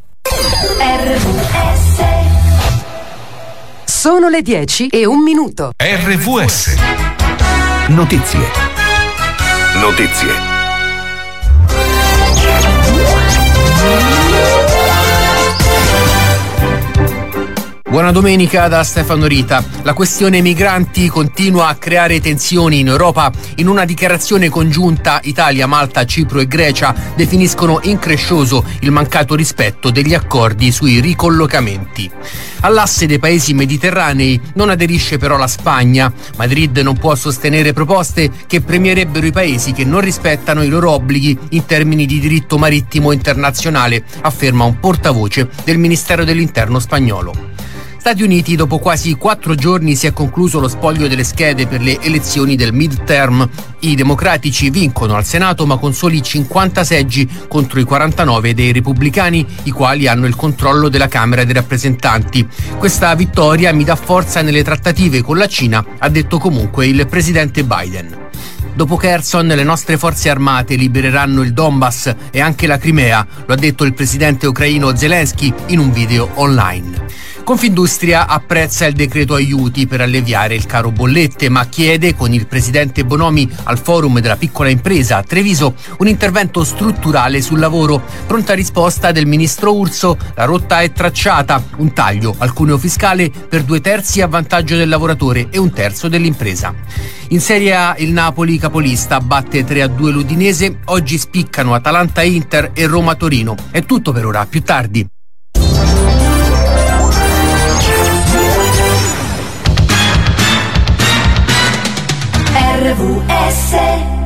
Sono le 10 e un minuto.
RVS.
Notizie. Notizie.
Buona domenica da Stefano Rita. La questione migranti continua a creare tensioni in Europa. In una dichiarazione congiunta Italia, Malta, Cipro e Grecia definiscono increscioso il mancato rispetto degli accordi sui ricollocamenti. All'asse dei paesi mediterranei non aderisce però la Spagna. Madrid non può sostenere proposte che premierebbero i paesi che non rispettano i loro obblighi in termini di diritto marittimo internazionale, afferma un portavoce del Ministero dell'Interno spagnolo. Stati Uniti, dopo quasi quattro giorni si è concluso lo spoglio delle schede per le elezioni del midterm. I democratici vincono al Senato ma con soli 50 seggi contro i 49 dei repubblicani, i quali hanno il controllo della Camera dei rappresentanti. Questa vittoria mi dà forza nelle trattative con la Cina, ha detto comunque il presidente Biden. Dopo Kherson le nostre forze armate libereranno il Donbass e anche la Crimea, lo ha detto il presidente ucraino Zelensky in un video online. Confindustria apprezza il decreto aiuti per alleviare il caro bollette, ma chiede con il presidente Bonomi al forum della piccola impresa a Treviso un intervento strutturale sul lavoro. Pronta risposta del ministro Urso, la rotta è tracciata, un taglio al cuneo fiscale per due terzi a vantaggio del lavoratore e un terzo dell'impresa. In Serie A il Napoli capolista batte 3-2 l'Udinese, oggi spiccano Atalanta Inter e Roma Torino. È tutto per ora, più tardi.
RVS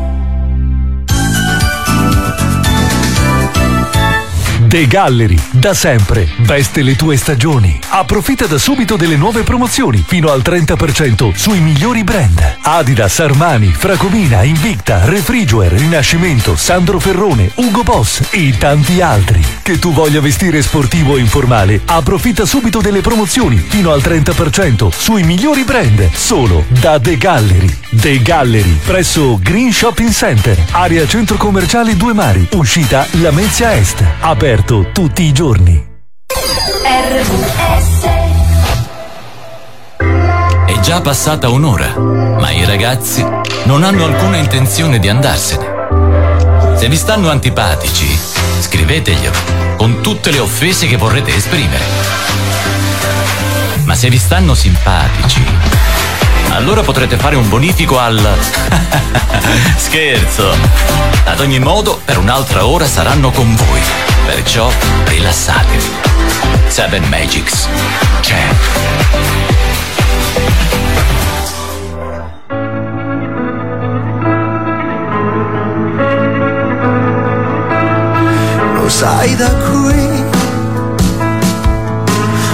The Gallery, da sempre, veste le tue stagioni. Approfitta da subito delle nuove promozioni, fino al 30% sui migliori brand. Adidas, Armani, Fracomina, Invicta, Refrigerator, Rinascimento, Sandro Ferrone, Ugo Boss e tanti altri. Che tu voglia vestire sportivo o informale, approfitta subito delle promozioni, fino al 30% sui migliori brand. Solo da The Gallery. The Gallery, presso Green Shopping Center, area centro commerciale Due Mari, uscita Lamezia Est. Aperto tutti i giorni.
RVS
È già passata un'ora, ma i ragazzi non hanno alcuna intenzione di andarsene. Se vi stanno antipatici, scriveteglielo con tutte le offese che vorrete esprimere. Ma se vi stanno simpatici, allora potrete fare un bonifico al... Scherzo! Ad ogni modo, per un'altra ora saranno con voi. Perciò rilassatevi. Seven Magics c'è.
Lo sai da qui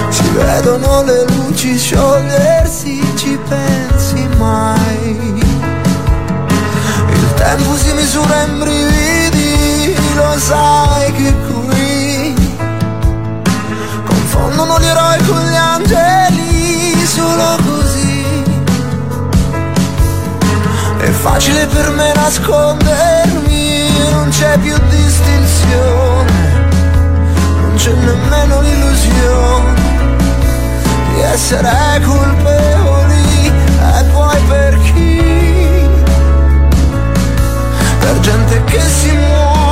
si vedono le luci sciogliersi, ci pensi mai? Il tempo si misura in brividi, lo sai che qui confondono gli eroi con gli angeli solo così. È facile per me nascondermi, non c'è più distinzione, non c'è nemmeno l'illusione di essere colpevoli e poi per chi? Per gente che si muove,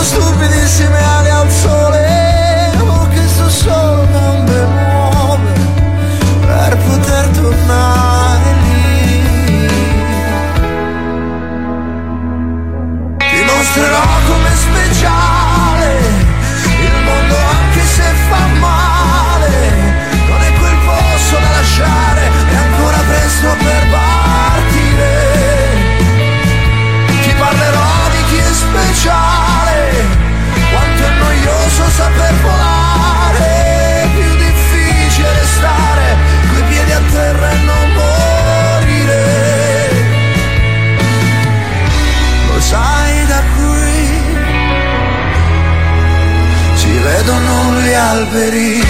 sono stupidissime ali al sole, oh che sto solo non
mi muove per poter tornare lì. Ti mostrerò come speciale il mondo anche se fa male, non è quel posto da lasciare, è ancora presto per... alberi.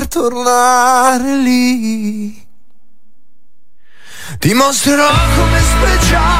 Per tornare lì. Ti mostrerò come speciale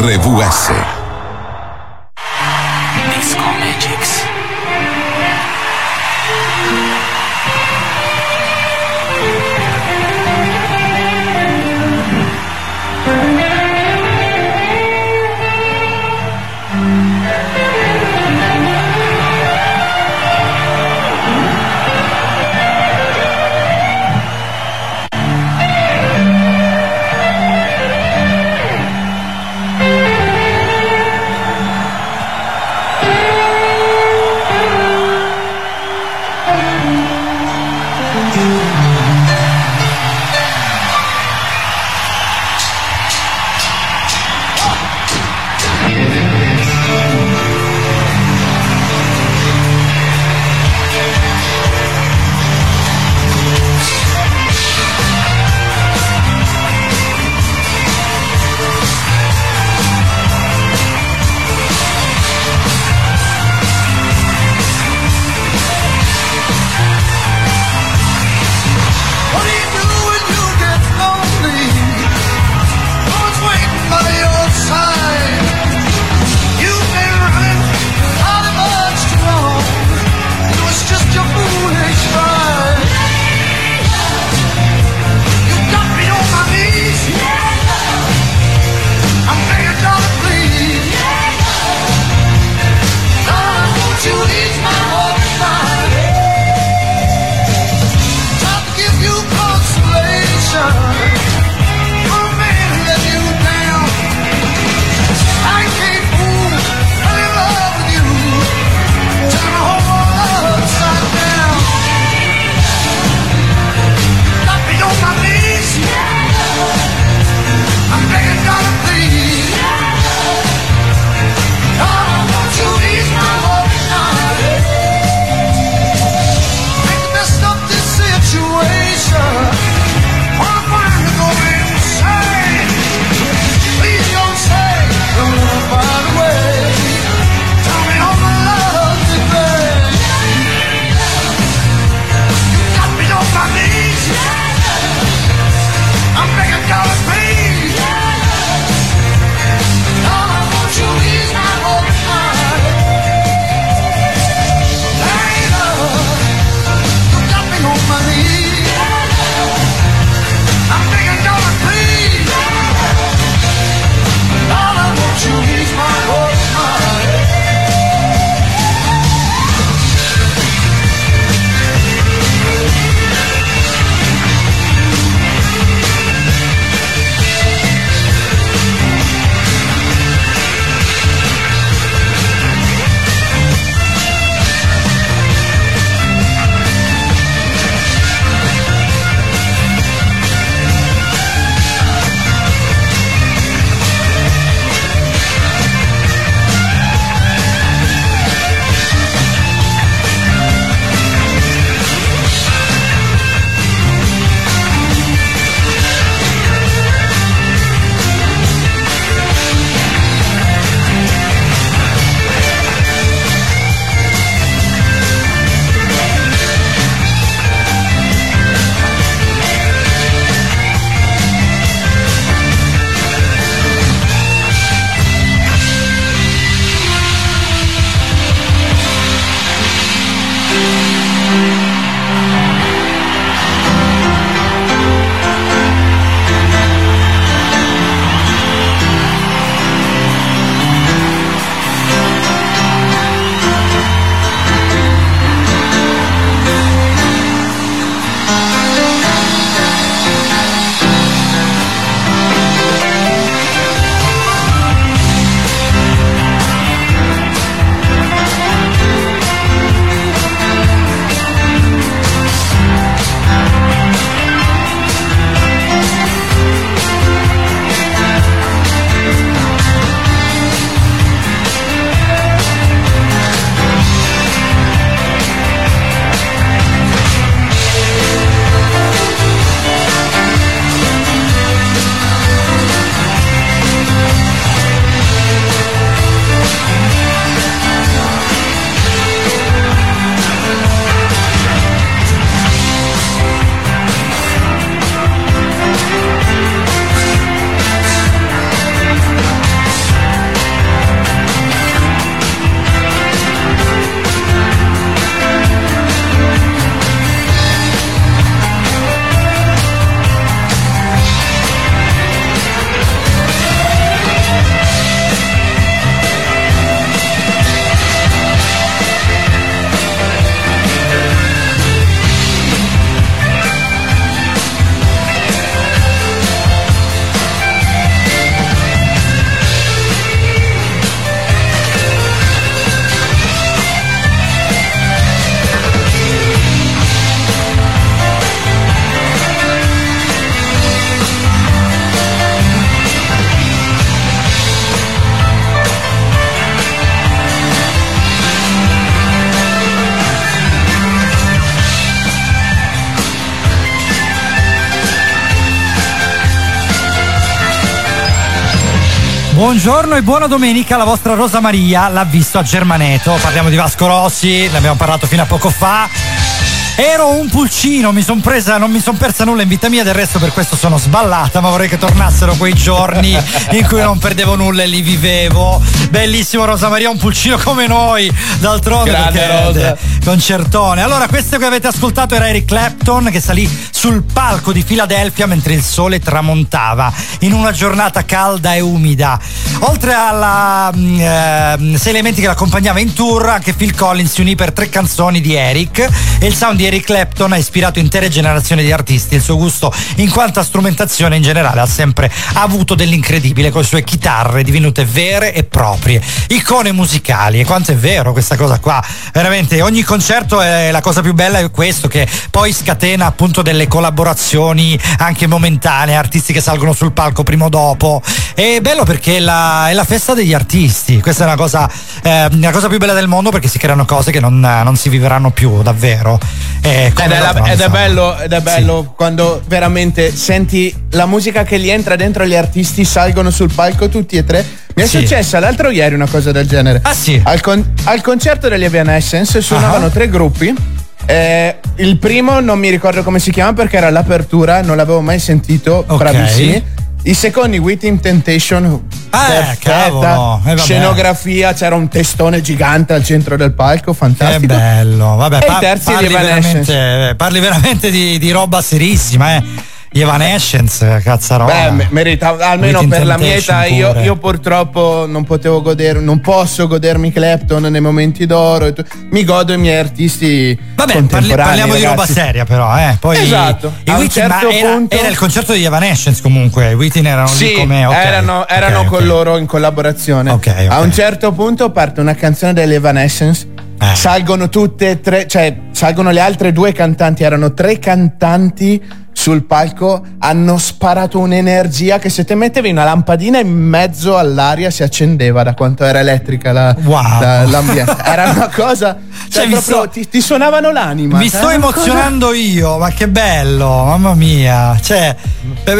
RVS.
E buona domenica, la vostra Rosa Maria l'ha visto a Germaneto. Parliamo di Vasco Rossi, ne abbiamo parlato fino a poco fa. Ero un pulcino, mi son presa, non mi sono persa nulla in vita mia, del resto per questo sono sballata, ma vorrei che tornassero quei giorni in cui non perdevo nulla e li vivevo. Bellissimo Rosa Maria, un pulcino come noi, d'altronde
Grande
perché-
Rosa.
concertone. Allora, questo che avete ascoltato era Eric Clapton che salì sul palco di Filadelfia mentre il sole tramontava in una giornata calda e umida. Oltre alla mm, ehm, sei elementi che l'accompagnava in tour, anche Phil Collins si unì per tre canzoni di Eric e il sound di Eric Clapton ha ispirato intere generazioni di artisti. Il suo gusto in quanto a strumentazione in generale ha sempre avuto dell'incredibile con le sue chitarre divenute vere e proprie, icone musicali. E quanto è vero questa cosa qua, veramente ogni concerto è la cosa più bella è questo che poi scatena appunto delle collaborazioni anche momentanee, artisti che salgono sul palco prima o dopo. È bello perché è la, è la festa degli artisti, questa è una cosa, eh, la cosa più bella del mondo perché si creano cose che non, non si vivranno più davvero. Eh,
Ed è, la- ed è bello, ed è bello quando veramente senti la musica che gli entra dentro gli artisti salgono sul palco tutti e tre. Mi è
Sì.
successa l'altro ieri una cosa del genere.
Ah sì?
Al, con- al concerto degli Evanescence suonavano
Ah.
tre gruppi. Eh, il primo non mi ricordo come si chiama perché era l'apertura, non l'avevo mai sentito,
Ok.
bravissimi. I secondi Within Temptation, perfetta,
cavolo, eh,
scenografia, c'era un testone gigante al centro del palco,
Che
fantastico.
bello, vabbè,
E i
pa-
terzi
parli, veramente, eh, parli veramente di, di roba serissima, eh. Gli Evanescence, cazzarola.
Beh, me- meritava, almeno per la mia età, io, io purtroppo non potevo godere, non posso godermi Clapton nei momenti d'oro. mi godo i miei artisti.
Vabbè, parli- parliamo di roba
ragazzi.
seria, però, eh. Poi
Esatto.
I Within,
certo
era,
punto-
era il concerto degli Evanescence comunque. I Within erano
Sì,
lì come. ok,
erano, erano
ok,
con
ok.
loro in collaborazione.
Ok, ok.
A un certo punto parte una canzone delle Evanescence.
Eh.
Salgono tutte e tre, cioè salgono le altre due cantanti. Erano tre cantanti sul palco. Hanno sparato un'energia che se te mettevi una lampadina in mezzo all'aria si accendeva da quanto era elettrica la,
Wow.
la- l'ambiente. Era una cosa. Cioè,
Cioè,
proprio
sto-
ti, ti suonavano l'anima.
Mi
Cioè,
sto
una cosa-
emozionando io, ma che bello, mamma mia. Cioè,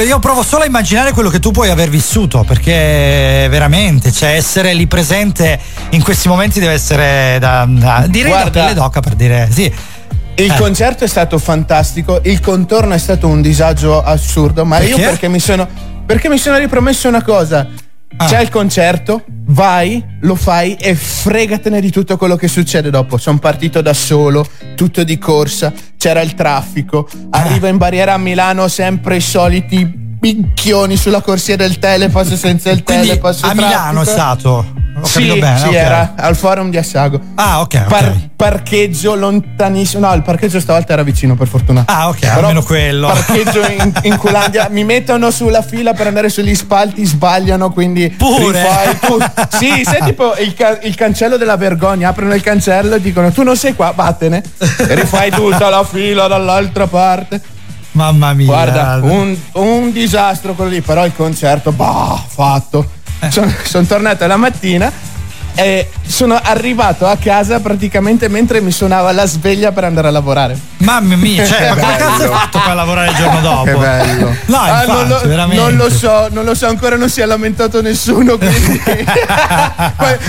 io provo solo a immaginare quello che tu puoi aver vissuto, perché veramente, cioè, essere lì presente in questi momenti deve essere da, da direi da
Guarda-
pelle d'oca per dire sì.
Il
Eh.
concerto è stato fantastico, il contorno è stato un disagio assurdo, ma io
Perché?
perché mi sono perché mi sono ripromesso una cosa.
Ah.
C'è il concerto, vai, lo fai e fregatene di tutto quello che succede dopo. Sono partito da solo, tutto di corsa, c'era il traffico, arrivo in barriera a Milano sempre i soliti picchioni sulla corsia del telepass senza il
Quindi
telepass.
a Milano è stato. Ho
Sì,
bene,
sì,
ok.
era al forum di Assago.
Ah, ok, ok.
Par- parcheggio lontanissimo. No, il parcheggio stavolta era vicino, per fortuna.
Ah, ok,
Però
almeno quello.
Parcheggio in, in Culandia. Mi mettono sulla fila per andare sugli spalti, sbagliano, quindi.
Pure?
rifai tu- Sì, sei tipo il, ca- il cancello della vergogna. Aprono il cancello e dicono: Tu non sei qua, vattene. E rifai tutta la fila dall'altra parte.
Mamma mia.
Guarda, un, un disastro quello lì, però il concerto, bah, fatto.
Eh.
Sono tornato la mattina e sono arrivato a casa praticamente mentre mi suonava la sveglia per andare a lavorare.
Mamma mia, cioè, ma come cazzo hai fatto per lavorare il giorno dopo?
Che bello.
No,
Ah,
infatti,
non, lo,
veramente.
non lo so, non lo so, ancora non si è lamentato nessuno, quindi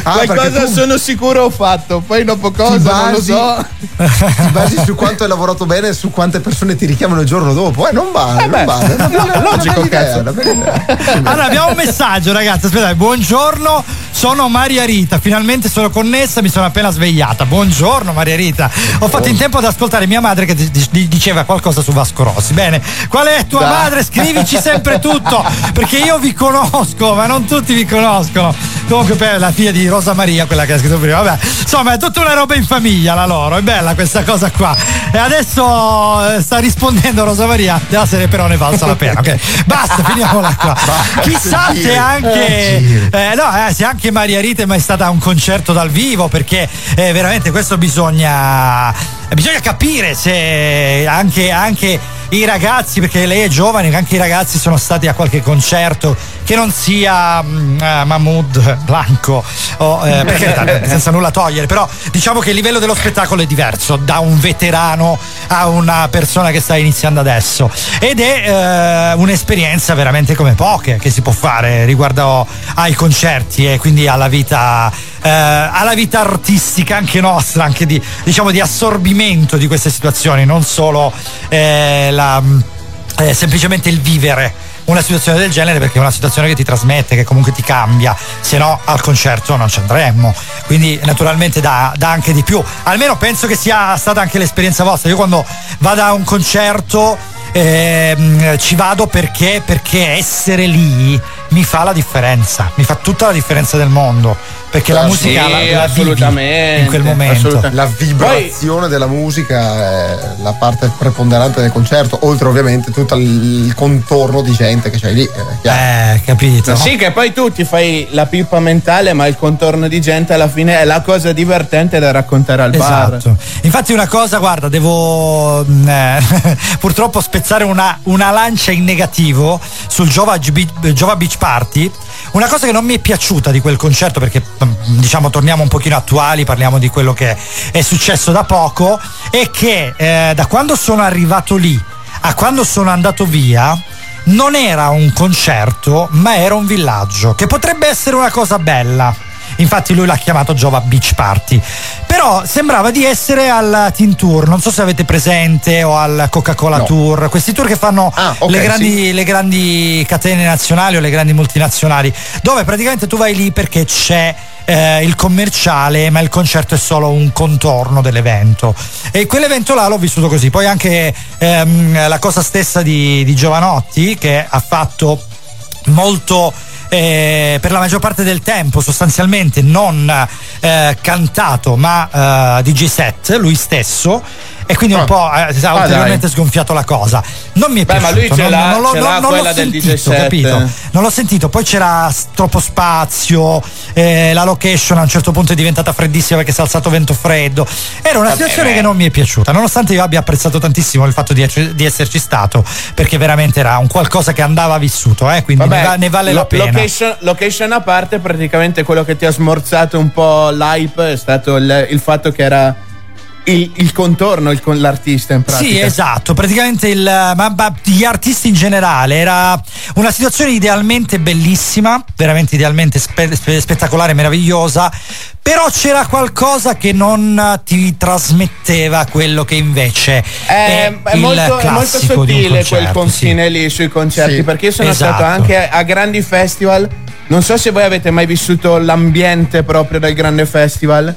Ah, perché tu-
sono sicuro ho fatto, poi dopo cosa non lo
basi-
so.
Ti basi su quanto hai lavorato bene e su quante persone ti richiamano il giorno dopo. Eh, non vale,
Eh
non vale. È
logico,
bella idea.
Allora abbiamo un messaggio ragazzi, aspettate, buongiorno, sono Maria Rita, finalmente sono connessa, mi sono appena svegliata. Buongiorno Maria Rita. Ho fatto in tempo ad ascoltare mia madre che di- di- diceva qualcosa su Vasco Rossi. Bene, qual è tua
Dai.
madre? Scrivici sempre tutto, perché io vi conosco, ma non tutti vi conoscono. Comunque per la figlia di Rosa Maria, quella che ha scritto prima, vabbè, insomma è tutta una roba in famiglia la loro, è bella questa cosa qua. E adesso eh, sta rispondendo Rosa Maria della serie però ne valsa la pena, ok? Basta, finiamola qua. Chissà se anche eh, no, eh, se anche Maria Rita è mai stata a un concerto dal vivo, perché eh, veramente questo bisogna bisogna capire se anche, anche i ragazzi, perché lei è giovane, anche i ragazzi sono stati a qualche concerto che non sia mm, eh, Mahmood Blanco, o, eh, per carità, senza nulla togliere, però diciamo che il livello dello spettacolo è diverso da un veterano a una persona che sta iniziando adesso. Ed è eh, un'esperienza veramente come poche che si può fare riguardo ai concerti e quindi alla vita eh, alla vita artistica anche nostra, anche di, diciamo, di assorbimento di queste situazioni, non solo eh, la, eh, semplicemente il vivere una situazione del genere perché è una situazione che ti trasmette, che comunque ti cambia, se no al concerto non ci andremmo. Quindi naturalmente dà, dà anche di più. Almeno penso che sia stata anche l'esperienza vostra. Io quando vado a un concerto ehm, ci vado perché, perché essere lì mi fa la differenza, mi fa tutta la differenza del mondo. Perché la musica
sì,
la, la vivi
assolutamente,
in quel momento.
La vibrazione della musica è la parte preponderante del concerto, oltre ovviamente tutto il contorno di gente che c'hai lì. chiaro.
Eh, capito.
Sì, che poi tu ti fai la pippa mentale, ma il contorno di gente alla fine è la cosa divertente da raccontare al bar.
Esatto. Infatti una cosa, guarda, devo mm, eh, purtroppo spezzare una, una lancia in negativo sul Jova, Be- Jova Beach Party. Una cosa che non mi è piaciuta di quel concerto, perché mm, diciamo torniamo un pochino attuali, parliamo di quello che è successo da poco, è che eh, da quando sono arrivato lì a quando sono andato via, non era un concerto, ma era un villaggio, che potrebbe essere una cosa bella. Infatti lui l'ha chiamato Jova Beach Party. Però sembrava di essere al Teen Tour, non so se avete presente o al Coca-Cola
No.
Tour, questi tour che fanno
ok,
le, grandi, le grandi catene nazionali o le grandi multinazionali, dove praticamente tu vai lì perché c'è eh, il commerciale, ma il concerto è solo un contorno dell'evento. E quell'evento là l'ho vissuto così. Poi anche ehm, la cosa stessa di, di Giovanotti, che ha fatto molto eh, per la maggior parte del tempo sostanzialmente non eh, cantato ma eh, DJ set lui stesso e quindi un
Ah.
po' eh, ha
Ah,
ulteriormente
dai.
sgonfiato la cosa. Non mi è
Beh, ma lui ce
non,
l'ha-
non l'ho,
ce l'ha
non- non l'ho sentito capito? Non l'ho sentito. Poi c'era troppo spazio eh, la location a un certo punto è diventata freddissima perché si è alzato vento freddo. Era una
Vabbè,
situazione
beh.
che non mi è piaciuta. Nonostante io abbia apprezzato tantissimo il fatto di, di esserci stato perché veramente era un qualcosa che andava vissuto eh, quindi
Vabbè,
ne, va- ne vale la
lo-
pena.
Location, location a parte, praticamente quello che ti ha smorzato un po' l'hype è stato il, il fatto che era il, il contorno, il con l'artista in pratica.
Sì, esatto, praticamente il, ma, ma gli artisti in generale era una situazione idealmente bellissima, veramente idealmente spe- spe- spettacolare, meravigliosa, però c'era qualcosa che non ti trasmetteva quello che invece è,
È, molto, è molto sottile quel
concerto,
confine lì sui concerti
Sì,
perché io sono
esatto.
stato anche a grandi festival. Non so se voi avete mai vissuto l'ambiente proprio del grande festival.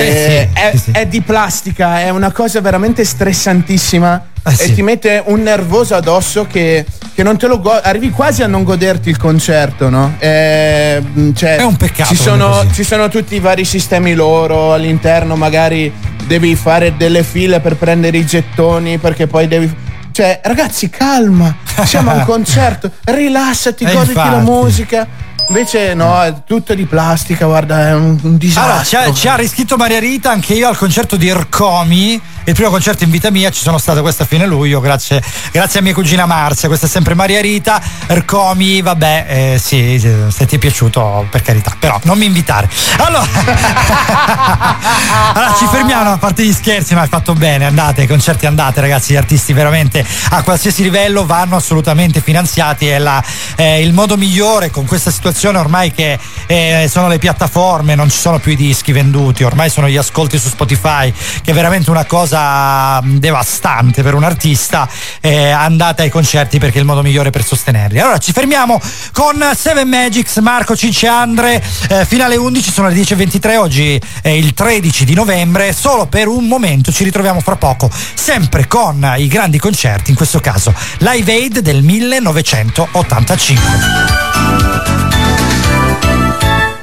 Eh,
Eh,
sì,
è,
sì,
è di plastica, è una cosa veramente stressantissima
Eh,
e
sì.
ti mette un nervoso addosso che, che non te lo go- arrivi quasi a non goderti il concerto, no? Eh, cioè,
È un peccato
Ci sono, ci sono tutti i vari sistemi loro all'interno, magari devi fare delle file per prendere i gettoni perché poi devi. Cioè, ragazzi, calma, siamo a un concerto, rilassati,
Eh,
goditi la musica. Invece no, è tutto di plastica, guarda, è un, un
Allora, ci
disastro.
ha, ci ha riscritto Maria Rita, anche io al concerto di Ercomi, il primo concerto in vita mia, ci sono stato questa fine luglio, grazie, grazie a mia cugina Marzia, questa è sempre Maria Rita, Ercomi, vabbè, eh, sì, se ti è piaciuto, per carità, però non mi invitare. Allora, allora ci fermiamo, a parte gli scherzi, ma hai fatto bene, andate, concerti andate ragazzi, gli artisti veramente a qualsiasi livello vanno assolutamente finanziati, è la- è il modo migliore con questa situazione ormai che eh, sono le piattaforme, non ci sono più i dischi venduti, ormai sono gli ascolti su Spotify, che è veramente una cosa mh, devastante per un artista, eh, andate ai concerti perché è il modo migliore per sostenerli. Allora ci fermiamo con Seven Magics, Marco Cince Andre, eh, fino alle 11 sono le 10.23, oggi è il 13 di novembre, solo per un momento ci ritroviamo fra poco, sempre con i grandi concerti, in questo caso Live Aid del 1985.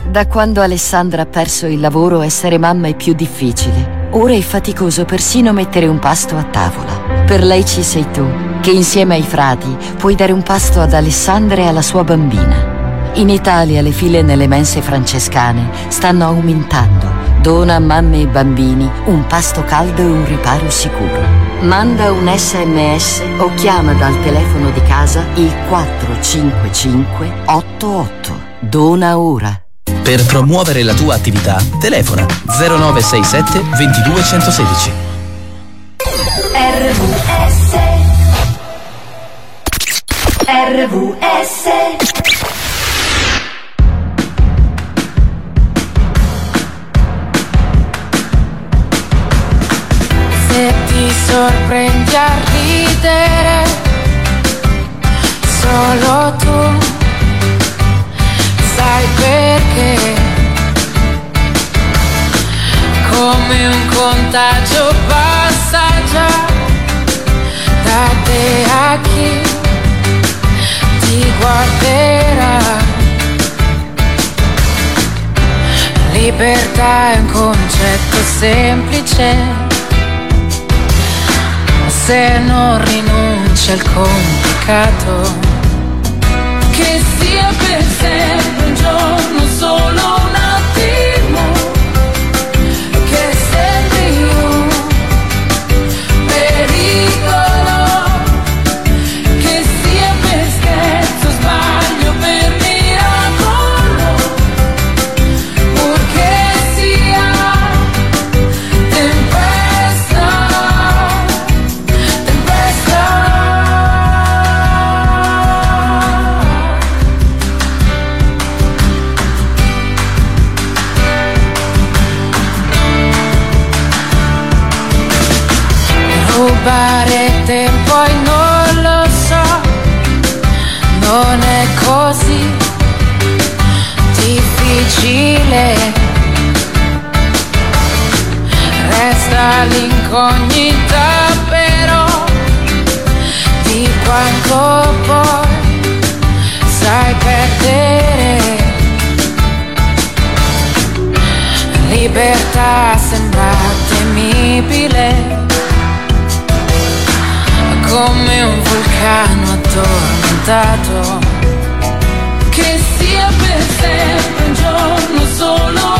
Da quando Alessandra ha perso il lavoro, essere mamma è più difficile. Ora è faticoso persino mettere un pasto a tavola. Per lei ci sei tu, che insieme ai frati puoi dare un pasto ad Alessandra e alla sua bambina. In Italia le file nelle mense francescane stanno aumentando, Dona a mamme e bambini un pasto caldo e un riparo sicuro. Manda un sms o chiama dal telefono di casa il 455 88. Dona ora.
Per promuovere la tua attività, telefona 0967 22 116.
RVS RVS
Se ti sorprendi a ridere, solo tu sai perché. Come un contagio passa già da te a chi ti guarderà. Libertà è un concetto semplice se non rinunci al complicato.
Che sia per sempre un giorno solo
difficile. Resta l'incognita però di quanto poi sai perdere. Libertà sembra temibile come un vulcano addormentato.
Che sia per sempre un giorno solo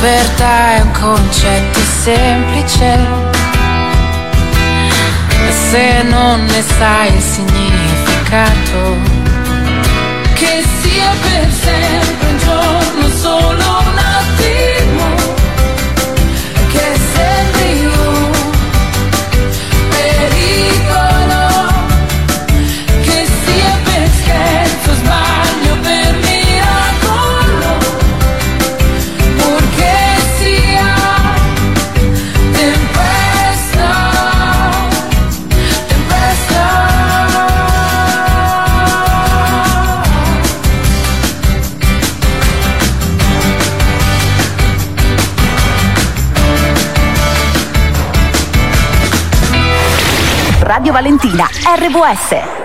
Libertà è un concetto semplice. Se non ne sai il significato,
Radio Valentina, RVS.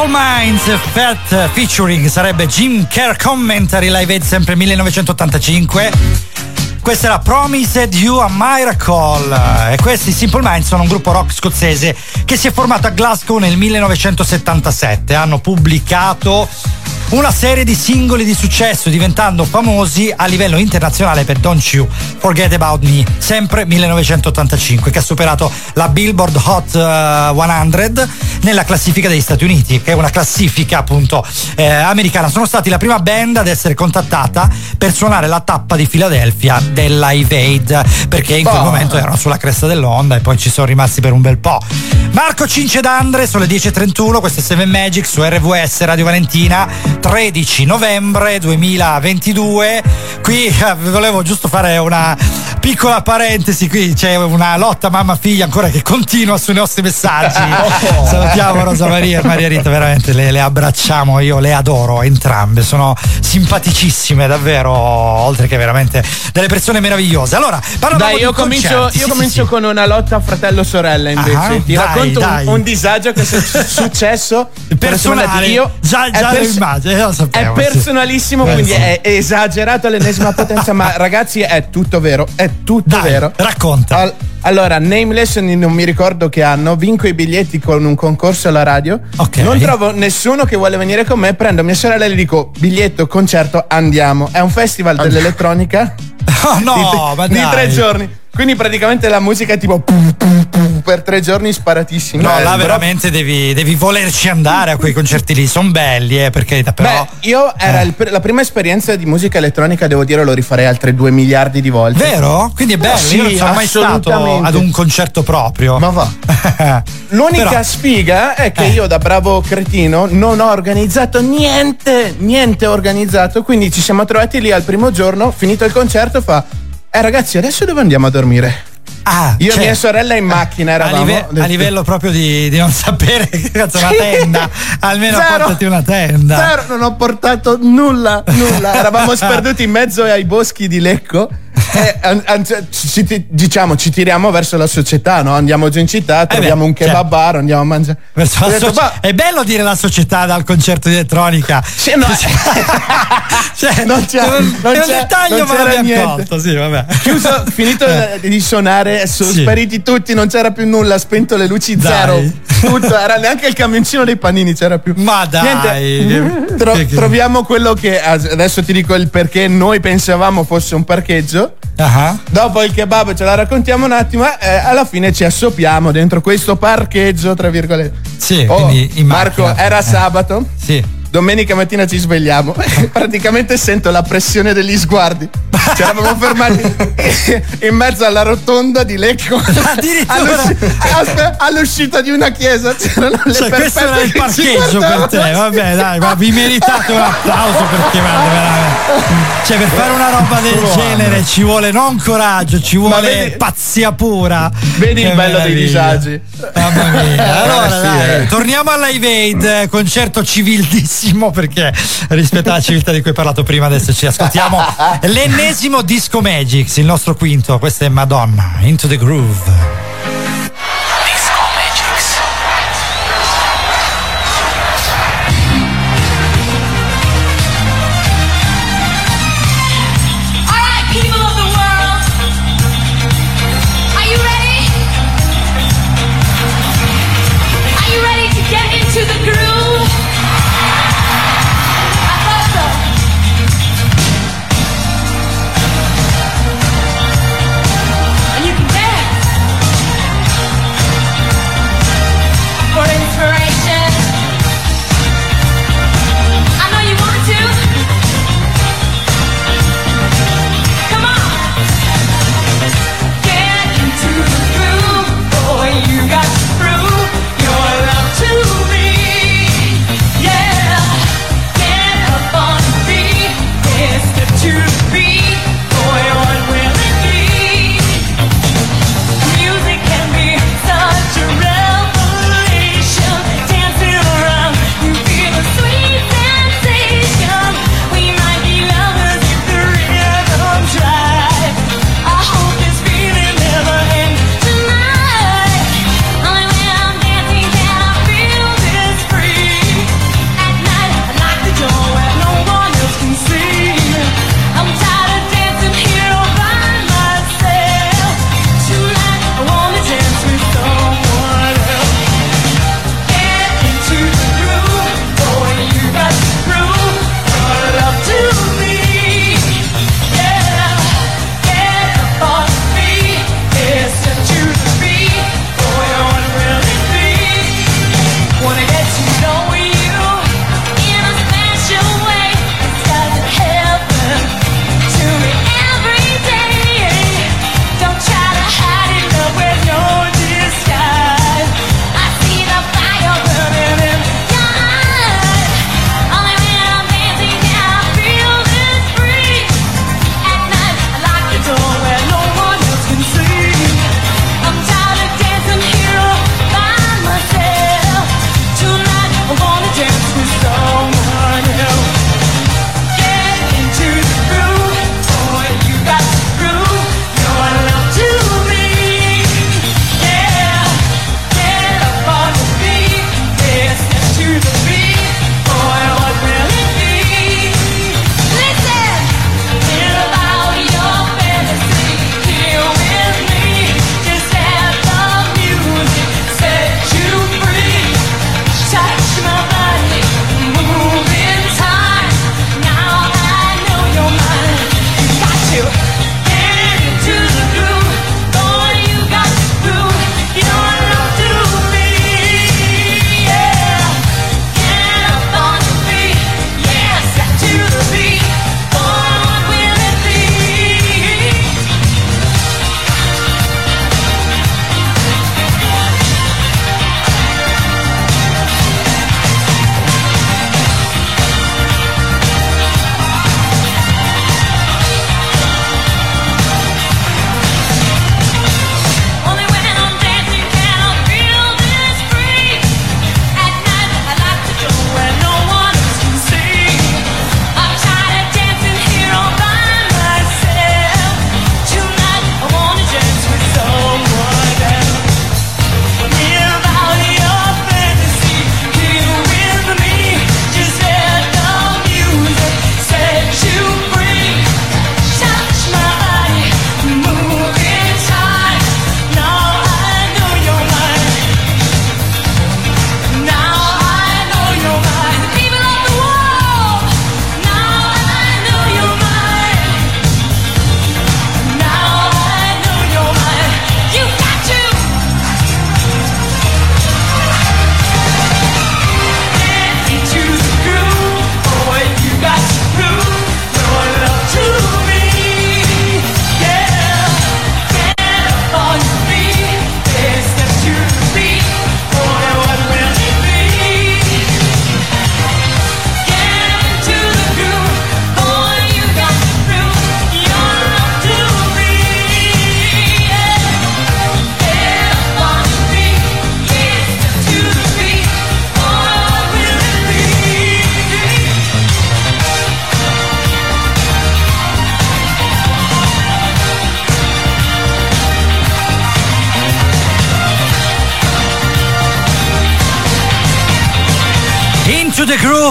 Simple Minds Fat featuring sarebbe Jim Care Commentary Live Aid sempre 1985 questa era Promised You a Miracle e questi Simple Minds sono un gruppo rock scozzese che si è formato a Glasgow nel 1977 hanno pubblicato una serie di singoli di successo diventando famosi a livello internazionale per Don't You Forget About Me sempre 1985 che ha superato la Billboard Hot eh, 100 nella classifica degli Stati Uniti che è una classifica appunto eh, americana. Sono stati la prima band ad essere contattata per suonare la tappa di Philadelphia del Live Aid perché in quel
Boh.
momento erano sulla cresta dell'onda e poi ci sono rimasti per un bel po' Marco Cince d'Andre sono le 10.31 questo è 7 Magic su RVS Radio Valentina 13 novembre 2022 qui eh, volevo giusto fare una piccola parentesi qui c'è una lotta mamma figlia ancora che continua sui nostri messaggi salutiamo Rosa Maria e Maria Rita veramente le, le abbracciamo io le adoro entrambe sono simpaticissime davvero oltre che veramente delle persone meravigliose allora parlavamo
Dai, io comincio,
concerti.
io
Sì,
comincio
sì.
con una lotta fratello-sorella invece.
Ah,
Ti
dai,
racconto un-
dai.
Un, disagio che è successo
personale
io.
già, già lo
pers-
immagino
È
sapevo, sì.
personalissimo,
Eh,
quindi
sì.
è esagerato all'ennesima potenza, ma ragazzi è tutto vero, è tutto vero.
Racconta.
allora, Nameless non mi ricordo che anno, vinco i biglietti con un concorso alla radio. Non trovo nessuno che vuole venire con me, prendo mia sorella e le dico biglietto, concerto, andiamo. È un festival dell'elettronica.
Oh no,
di,
ma
di
dai.
tre giorni. Quindi praticamente la musica è tipo pu, pu, pu, per tre giorni sparatissimi.
No,
Eh,
là
però-
veramente devi, devi volerci andare a quei concerti lì, sono belli, eh, per carità, però.
Beh, io era il pr- la prima esperienza di musica elettronica, devo dire, lo rifarei altre due miliardi di volte.
Vero? Quindi è bello,
Sì,
io non sono mai stato
assolutamente.
ad un concerto proprio.
Ma va. L'unica
Però-
sfiga è
Eh.
che io da bravo cretino non ho organizzato niente, niente organizzato, quindi ci siamo trovati lì al primo giorno, finito il concerto fa "Eh ragazzi, adesso dove andiamo a dormire?"
Ah,
io
cioè,
e mia sorella in macchina
a,
eravamo.
live-
ho detto-
a livello proprio di, di non sapere che cazzo una tenda. Almeno
Zero.
portati una tenda.
Zero, non ho portato nulla, nulla. Eravamo sperduti in mezzo ai boschi di Lecco. E, an- an- ci, ci- diciamo, ci tiriamo verso la società, no? Andiamo giù in città, troviamo un kebab
certo.
bar, andiamo a mangiare.
Verso la
Ho detto, "Ma-
È bello dire la società dal concerto di elettronica.
Sì, no,
Cioè,
non c'è,
non-
non
è un
c'è-
dettaglio,
non
ma l'abbiamo
niente.
colto, sì.
Chiuso, finito
Eh.
di suonare, sono
Sì.
spariti tutti, non c'era più nulla, spento le luci
Dai.
zero. Tutto, era neanche il camioncino dei panini c'era più.
Ma dai.
Niente, tro- troviamo quello che adesso ti dico il perché noi pensavamo fosse un parcheggio.
Ah.
Dopo il kebab ce la raccontiamo un attimo, eh, alla fine ci assopiamo dentro questo parcheggio, tra virgolette.
Sì,
Oh,
quindi in
Marco,
macchina.
era
Eh.
sabato.
Sì.
Domenica mattina ci svegliamo. Praticamente sento la pressione degli sguardi. Ci eravamo fermati in mezzo alla rotonda di Lecco. Aspe- all'uscita di una chiesa c'erano le
Cioè, questo era il parcheggio per te, vabbè, dai, ma vi meritate un applauso perché guarda, veramente. Cioè, per fare una roba del genere ci vuole non coraggio, ci vuole
vedi-
pazzia pura.
Vedi il bello dei
meraviglia.
disagi.
Mamma mia. Allora,
Eh, sì,
dai,
eh.
torniamo Aid, eh, concerto civildissimo perché rispetto alla civiltà di cui hai parlato prima, adesso ci ascoltiamo l'ennesimo Disco Magics, il nostro quinto, questa è Madonna, Into the Groove.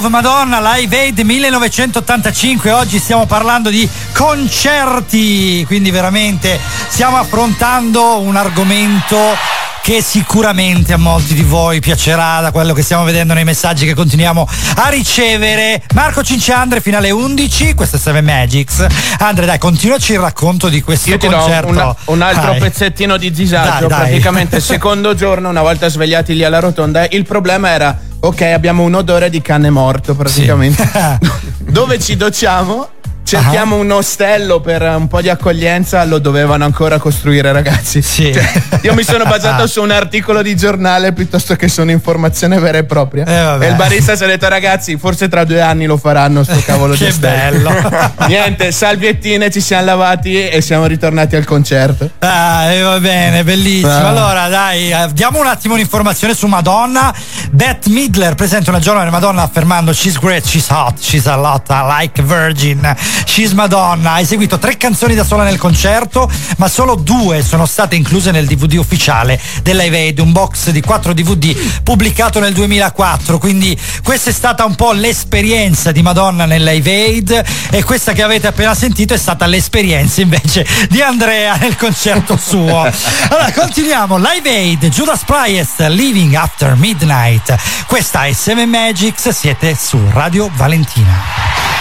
Madonna, Live Aid 1985. Oggi stiamo parlando di concerti, quindi veramente stiamo affrontando un argomento che sicuramente a molti di voi piacerà da quello che stiamo vedendo nei messaggi che continuiamo a ricevere. Marco Cinciandre fino alle 11, questo è Seven Magics. Andre, dai, continuaci il racconto di questo
Io
concerto.
una- un altro
Dai.
pezzettino di disagio.
Dai, dai.
Praticamente il secondo giorno, una volta svegliati lì alla rotonda, il problema era: ok, abbiamo un odore di cane morto praticamente. Dove ci docciamo? Cerchiamo un ostello per un po' di accoglienza, lo dovevano ancora costruire, ragazzi. Cioè, io mi sono basato su un articolo di giornale piuttosto che su un'informazione vera e propria.
vabbè.
e il barista si è detto, ragazzi, forse tra due anni lo faranno sto cavolo di
Che
ostello.
bello.
Niente, salviettine, ci siamo lavati e siamo ritornati al concerto.
Ah, e va bene, bellissimo.
Ah.
Allora, dai, eh, diamo un attimo un'informazione su Madonna. Beth Midler presenta una giovane Madonna affermando She's great, she's hot, she's a lot like virgin. She's Madonna. Ha eseguito tre canzoni da sola nel concerto, ma solo due sono state incluse nel DVD ufficiale della Live Aid, un box di quattro DVD pubblicato nel 2004. Quindi questa è stata un po' l'esperienza di Madonna nella Live Aid e questa che avete appena sentito è stata l'esperienza invece di Andrea nel concerto suo. Allora, continuiamo. Live Aid, Judas Priest, Living After Midnight. Questa è Seven Magics, siete su Radio Valentina.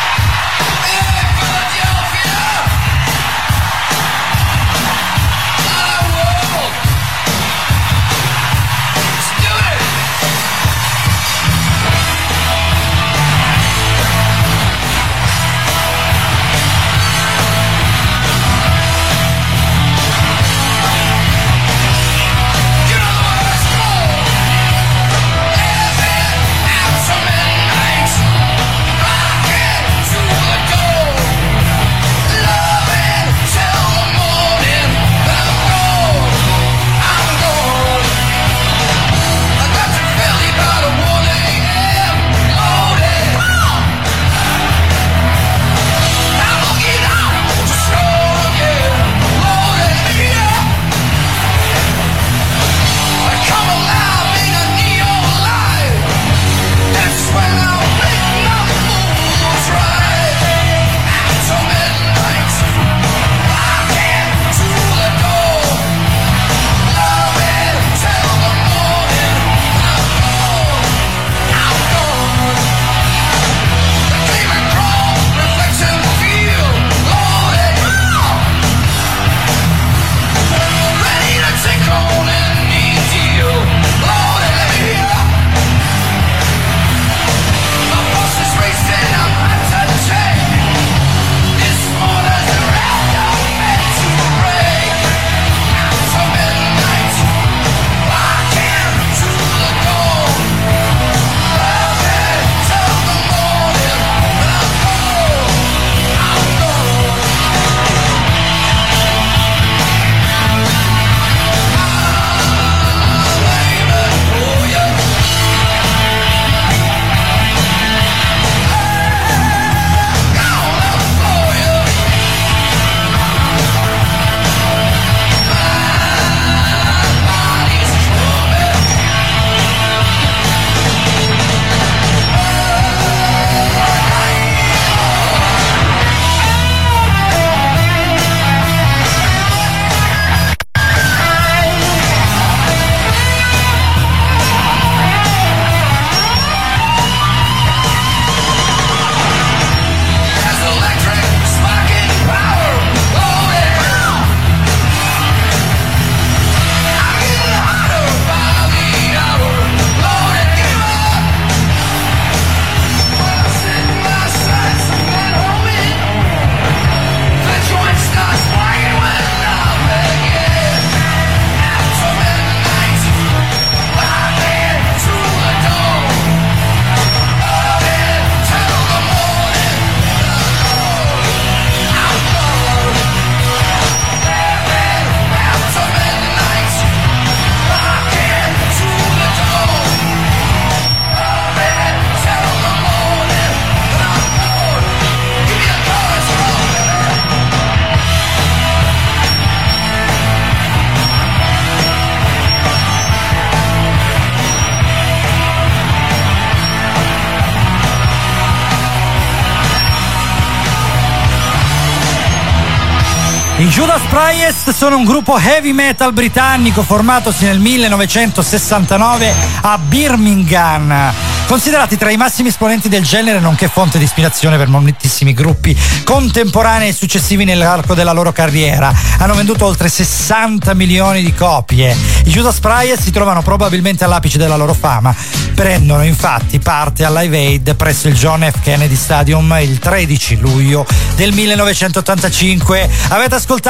Judas Priest sono un gruppo heavy metal britannico formatosi nel 1969 a Birmingham. Considerati tra i massimi esponenti del genere nonché fonte di ispirazione per moltissimi gruppi contemporanei e successivi nell'arco della loro carriera. Hanno venduto oltre 60 milioni di copie. I Judas Priest si trovano probabilmente all'apice della loro fama. Prendono infatti parte al Live Aid presso il John F. Kennedy Stadium il 13 luglio del 1985. Avete ascoltato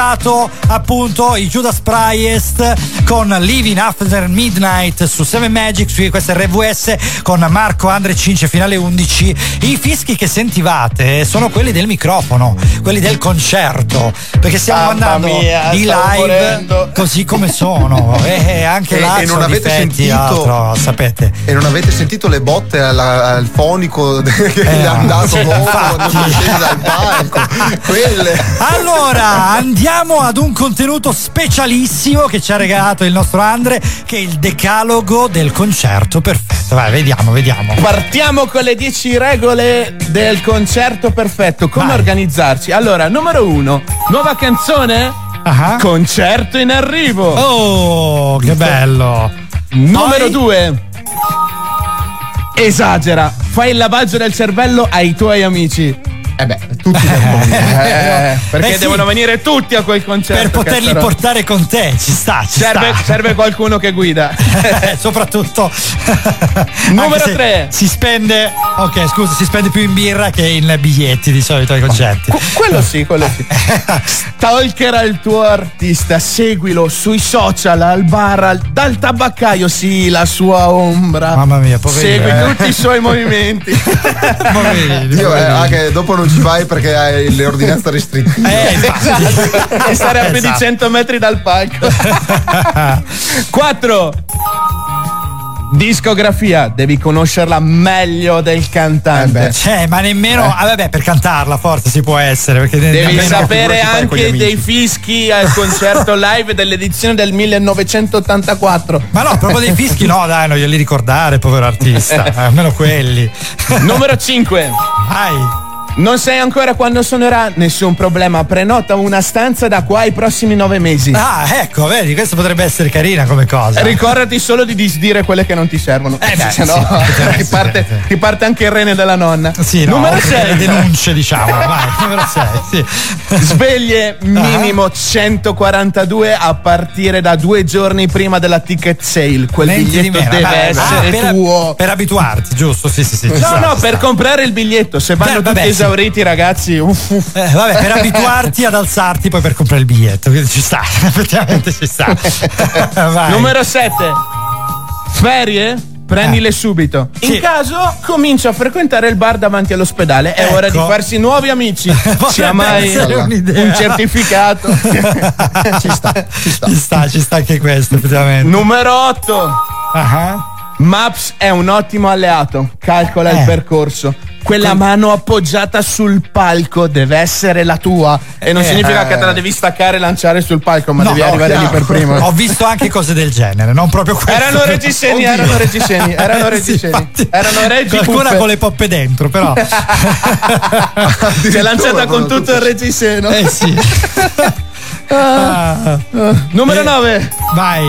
appunto i Judas Priest con Living After Midnight su 7 Magic, su questa RVS con Marco Andre Cince finale 11. I fischi che sentivate sono quelli del microfono, quelli del concerto, perché stiamo
Mamma
mandando
mia,
i live
morendo.
così come sono. E anche
E-
là
e non avete
difetti,
sentito-
altro, sapete.
E non avete sentito le botte alla- al fonico che
Eh,
gli è andato dopo
infatti.
quando scende dal palco? Quelle.
Allora, andiamo ad un contenuto specialissimo che ci ha regalato il nostro Andre, che è il decalogo del concerto perfetto. Vai, vediamo, vediamo.
Partiamo con le 10 regole del concerto perfetto. Come organizzarci? Allora, numero uno, nuova canzone? Concerto in arrivo.
Oh, che bello.
Numero due. Esagera, fai il lavaggio del cervello ai tuoi amici.
Eh beh, tutti devono
Eh, perché
Eh sì.
devono venire tutti a quel concerto.
Per poterli
cazzarotti.
portare con te, ci sta, ci
Serve,
sta.
serve qualcuno che guida.
Soprattutto
Numero
anche se
tre.
Si spende, ok, scusa, si spende più in birra che in biglietti di solito ai concerti.
Quello sì, quello sì. Stalkera il tuo artista, seguilo sui social, al bar, al- dal tabaccaio, sì, la sua ombra.
Mamma mia, poverino.
Segui
Eh.
tutti i suoi movimenti.
Dio, eh, anche dopo non ci vai perché hai le ordinanze restrittive.
esatto. E stare a più di
Esatto.
100 metri dal palco. 4. Discografia, devi conoscerla meglio del cantante.
Cioè, ma nemmeno.
Eh.
Ah, vabbè, per cantarla forse si può essere. Perché
Devi sapere anche dei fischi al concerto live dell'edizione del 1984.
Ma no, proprio dei fischi, no, dai, non glieli ricordare, povero artista. Eh, almeno quelli.
Numero 5.
Vai.
Non sai ancora quando suonerà? Nessun problema, prenota una stanza da qua ai prossimi nove mesi.
Ah, ecco, vedi, questa potrebbe essere carina come cosa.
Ricordati solo di disdire quelle che non ti servono.
Eh beh,
se no
sì,
ti, parte, ti parte anche il rene della nonna.
Sì, no,
Numero
oltre
6.
alle denunce, diciamo. Vai, numero 6, sì.
Sveglie minimo 142 a partire da due giorni prima della ticket sale. Quel
Niente di
biglietto deve
Vabbè,
essere
ah, per,
tuo.
per abituarti, giusto? Sì, sì, sì.
No,
sta,
no,
ci
per
sta.
comprare il biglietto. Se vanno
Beh,
tutti
vabbè.
Esauriti, ragazzi. Uff, uff.
Eh, vabbè, per abituarti ad alzarti poi per comprare il biglietto. Ci sta, effettivamente ci sta.
Numero 7. Ferie? Prendile subito. In
Eh. Sì.
caso comincia a frequentare il bar davanti all'ospedale. È
Ecco.
ora di farsi nuovi amici. Sia
Potrebbe
mai un certificato.
ci sta, ci sta.
Ci sta, ci sta anche questo, effettivamente.
Numero 8.
Ah,
Maps è un ottimo alleato. Calcola
Eh.
il percorso. Quella mano appoggiata sul palco deve essere la tua. E non
Eh.
significa che te la devi staccare e lanciare sul palco, ma
No,
devi
no,
arrivare lì
chiaro.
per prima.
Ho visto anche cose del genere, non proprio questo.
Erano reggiseni,
Oddio.
erano reggiseni, erano reggiseni. Erano reggi
Qualcuna con le poppe dentro, però.
Si è lanciata con tutto il reggiseno.
Eh sì. Ah.
Numero
Eh,
9.
Vai.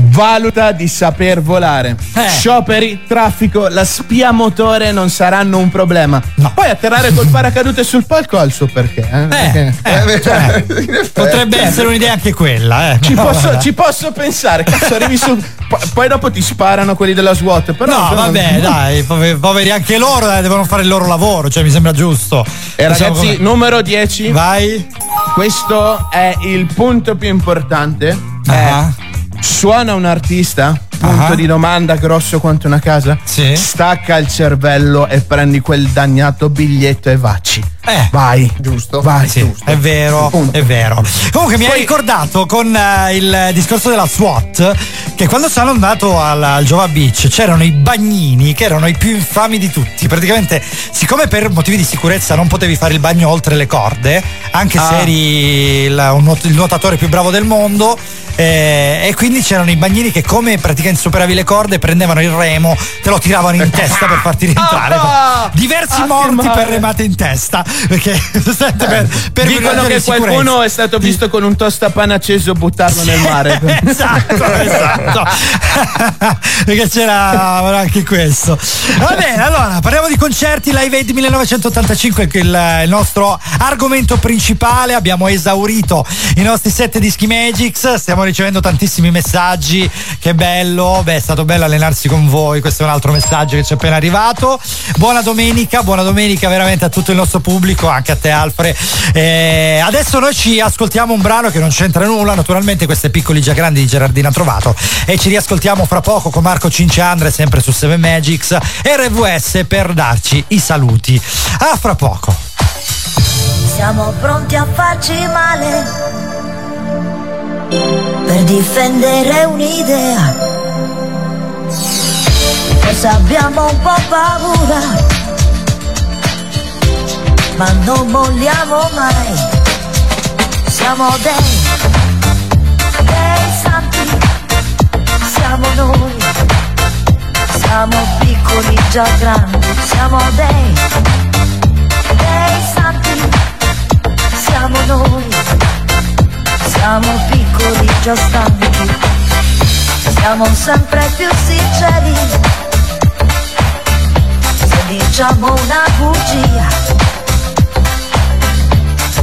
Valuta di saper volare.
Eh.
Scioperi, traffico, la spia motore non saranno un problema. Poi atterrare col paracadute sul palco ha il suo perché. eh? Perché-
Eh, cioè, in effetti.
Potrebbe essere un'idea anche quella, eh.
Ci
No,
posso, ci posso pensare, cazzo, arrivi su. po- Poi dopo ti sparano quelli della SWAT. Però
No, vabbè, dai, pover- poveri anche loro, devono fare il loro lavoro, cioè mi sembra giusto.
E
Diciamo
ragazzi,
come-
numero 10.
Vai.
Questo è il punto più importante.
Ah.
È suona un artista? Punto
Ah.
di domanda grosso quanto una casa?
Sì.
Stacca il cervello e prendi quel dannato biglietto e vacci.
Eh.
Vai.
Giusto.
Vai.
Sì, è vero, è vero. Comunque mi ha
Poi-
ricordato con eh, il discorso della SWAT che quando sono andato al, al Jova Beach c'erano i bagnini che erano i più infami di tutti. Praticamente, siccome per motivi di sicurezza non potevi fare il bagno oltre le corde, anche se
Ah.
eri il, un il nuotatore più bravo del mondo, eh, e quindi c'erano i bagnini che come praticamente che superavi le corde, prendevano il remo, te lo tiravano in testa per farti rientrare.
Ah!
Diversi
Ah,
morti per remate in testa. Perché per, per
Dicono che qualcuno è stato visto con un tostapane acceso buttarlo nel mare.
esatto, esatto. Perché c'era anche questo. Va bene, allora parliamo di concerti Live Aid 1985, che è il, il nostro argomento principale. Abbiamo esaurito i nostri sette dischi Magix, stiamo ricevendo tantissimi messaggi. Che bello, beh, è stato bello allenarsi con voi. Questo è un altro messaggio che ci è appena arrivato. Buona domenica, buona domenica veramente a tutto il nostro pubblico, anche a te Alfred. Eh, adesso noi ci ascoltiamo un brano che non c'entra nulla, naturalmente queste piccoli già grandi di Gerardina Trovato e ci riascoltiamo fra poco con Marco Cinciandre sempre su 7 Magics RVS per darci i saluti. A fra poco.
Siamo pronti a farci male per difendere un'idea. Forse abbiamo un po' paura, ma non molliamo mai. Siamo dei, dei santi, siamo noi. Siamo piccoli già grandi, siamo dei, dei santi siamo noi, siamo piccoli già stanchi, siamo sempre più sinceri, se diciamo una bugia,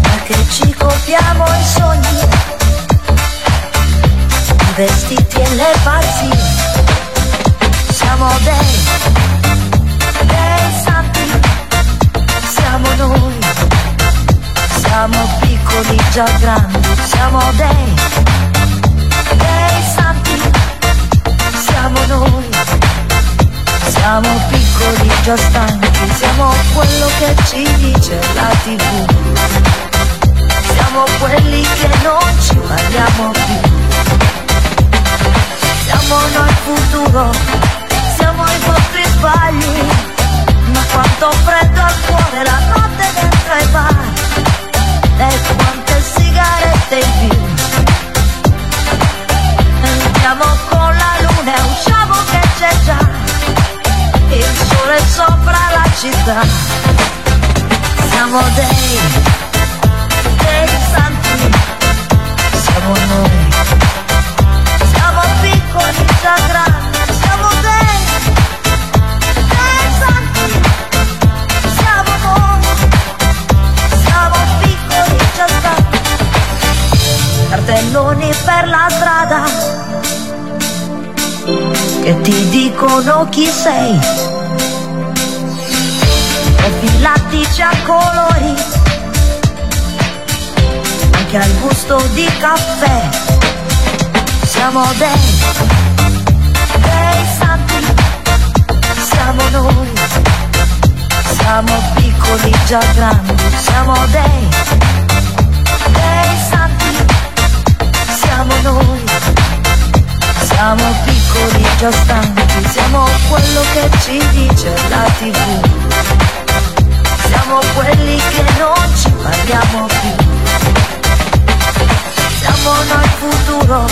perché ci copiamo i sogni, i vestiti e le pazzie, siamo dei, dei santi, siamo noi. Siamo piccoli già grandi, siamo dei, siamo noi, siamo piccoli già stanchi, siamo quello che ci dice la tv, siamo quelli che non ci parliamo più, siamo noi il futuro, siamo i vostri sbagli, ma quanto freddo al cuore la notte dentro ai bar. E quante sigarette in più Andiamo con la luna e usciamo che c'è già. Il sole sopra la città. Siamo dei, dei santi. Siamo noi. Siamo piccoli già grandi. Siamo dei, dei santi. Siamo noi. Siamo piccoli già stanchi Cartelloni per la strada Che ti dicono chi sei. Profilatici a colori Anche al gusto di caffè. Siamo dei Dei santi Siamo noi. Siamo piccoli già grandi, siamo dei, dei santi, siamo noi, siamo piccoli già stanchi, siamo quello che ci dice la tv, siamo quelli che non ci parliamo più, siamo noi futuro,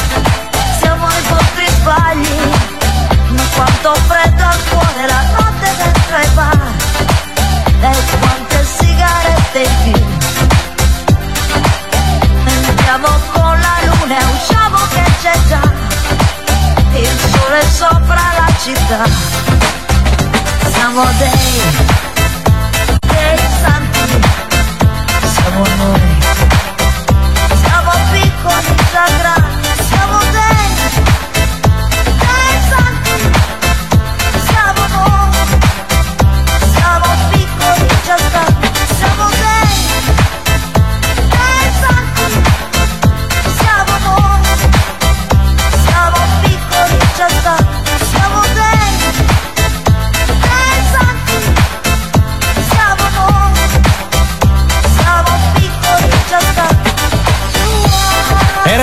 siamo i vostri sbagli, ma quanto freddo al cuore la notte dentro ai bar. E quante sigarette in più. Andiamo con la luna e usciamo sole sopra la città. Siamo dei, dei santi. Siamo noi. Siamo piccoli già grandi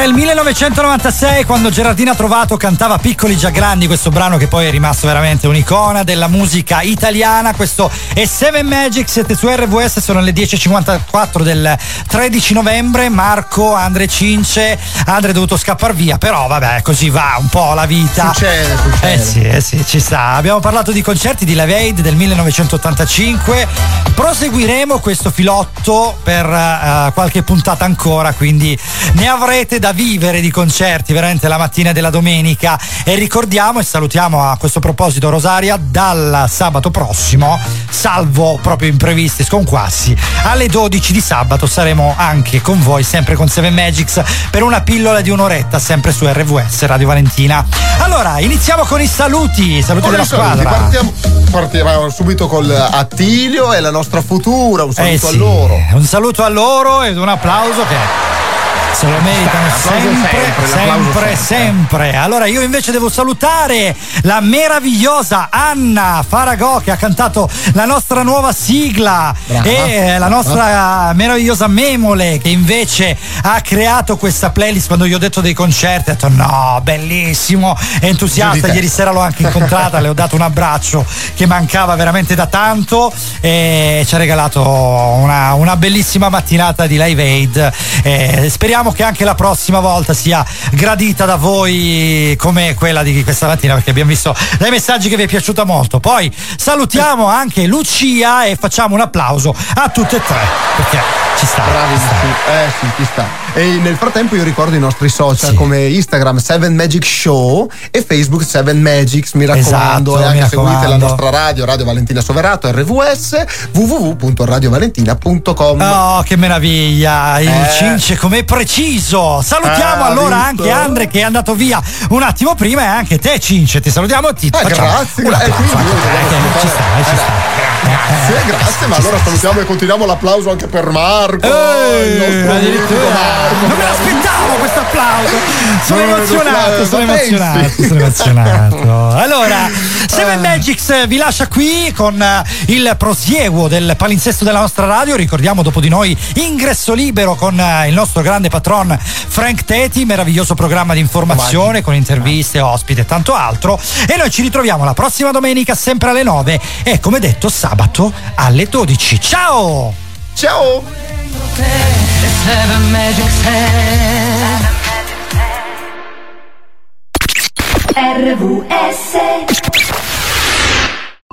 Era il del 1996 quando Gerardina Trovato cantava Piccoli già grandi, questo brano che poi è rimasto veramente un'icona della musica italiana. Questo è Seven Magic, siete su RVS, sono le 10.54 del 13 novembre. Marco, Andre Cince, Andre è dovuto scappare via, però vabbè, così va un po' la vita.
Succede, succede.
Eh sì, eh sì, ci sta. Abbiamo parlato di concerti di Live Aid del 1985. Proseguiremo questo filotto per eh, qualche puntata ancora, quindi ne avrete da vivere di concerti veramente la mattina della domenica. E ricordiamo e salutiamo a questo proposito Rosaria dal sabato prossimo, salvo proprio imprevisti sconquassi, alle 12 di sabato saremo anche con voi, sempre con Seven Magics, per una pillola di un'oretta, sempre su RVS Radio Valentina. Allora, iniziamo con i saluti, saluti
Con
della squadra.
Partiamo, partiamo subito col Attilio e la nostra futura. Un saluto
Eh
a
sì,
loro.
Un saluto a loro ed un applauso che se lo meritano sempre,
sempre,
sempre. Allora io invece devo salutare la meravigliosa Anna Faragò che ha cantato la nostra nuova sigla e eh, la nostra meravigliosa Memole che invece ha creato questa playlist quando gli ho detto dei concerti, ha detto no, bellissimo, entusiasta, ieri sera l'ho anche incontrata, le ho dato un abbraccio che mancava veramente da tanto e ci ha regalato una, una bellissima mattinata di Live Aid. Eh, speriamo che anche la prossima volta sia gradita da voi come quella di questa mattina perché abbiamo visto dai messaggi che vi è piaciuta molto. Poi salutiamo anche Lucia e facciamo un applauso a tutte e tre perché ci sta.
Bravissimi. Eh sì, ci sta. E nel frattempo io ricordo i nostri social come Instagram 7 Magic Show e Facebook 7 Magics, mi raccomando.
Esatto,
e anche
mi
seguite la nostra radio, Radio Valentina Soverato, RVS, www.radiovalentina.com.
Oh, che meraviglia! Il
Eh.
Cince com'è preciso! Salutiamo
Ah,
allora
visto?
anche Andre che è andato via un attimo prima e anche te, Cince. Ti salutiamo e ti
Ah,
facciamo
grazie,
un
gra- eh, quindi
Eh, ci sta, eh, ci sta.
Grazie, grazie, ma allora salutiamo e continuiamo l'applauso anche per Marco. il nostro
addirittura.
amico Marco.
Non me l'aspettavo questo applauso! Sono
No, no, no,
emozionato,
no,
sono
no,
emozionato, sono emozionato. Allora, Seven Magics vi lascia qui con eh, il prosieguo del palinsesto della nostra radio. Ricordiamo dopo di noi ingresso libero con eh, il nostro grande patron Frank Teti, meraviglioso programma di informazione con interviste, ospiti e tanto altro. E noi ci ritroviamo la prossima domenica sempre alle 9 e come detto sabato alle 12. Ciao!
Ciao!
RVS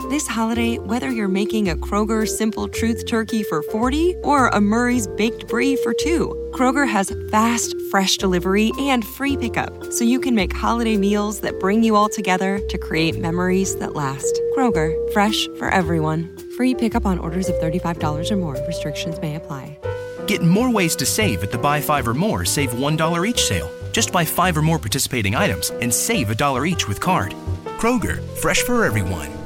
This holiday, whether you're making a Kroger Simple Truth turkey for 40 or a Murray's Baked Brie for two, Kroger has fast, fresh delivery and free pickup, so you can make holiday meals that bring you all together to create memories that last. Kroger, fresh for everyone. Free pickup on orders of $35 or more. Restrictions may apply.
Get more ways to save at the Buy Five or More Save $1 each sale. Just buy five or more participating items and save a dollar each with card. Kroger, fresh for everyone.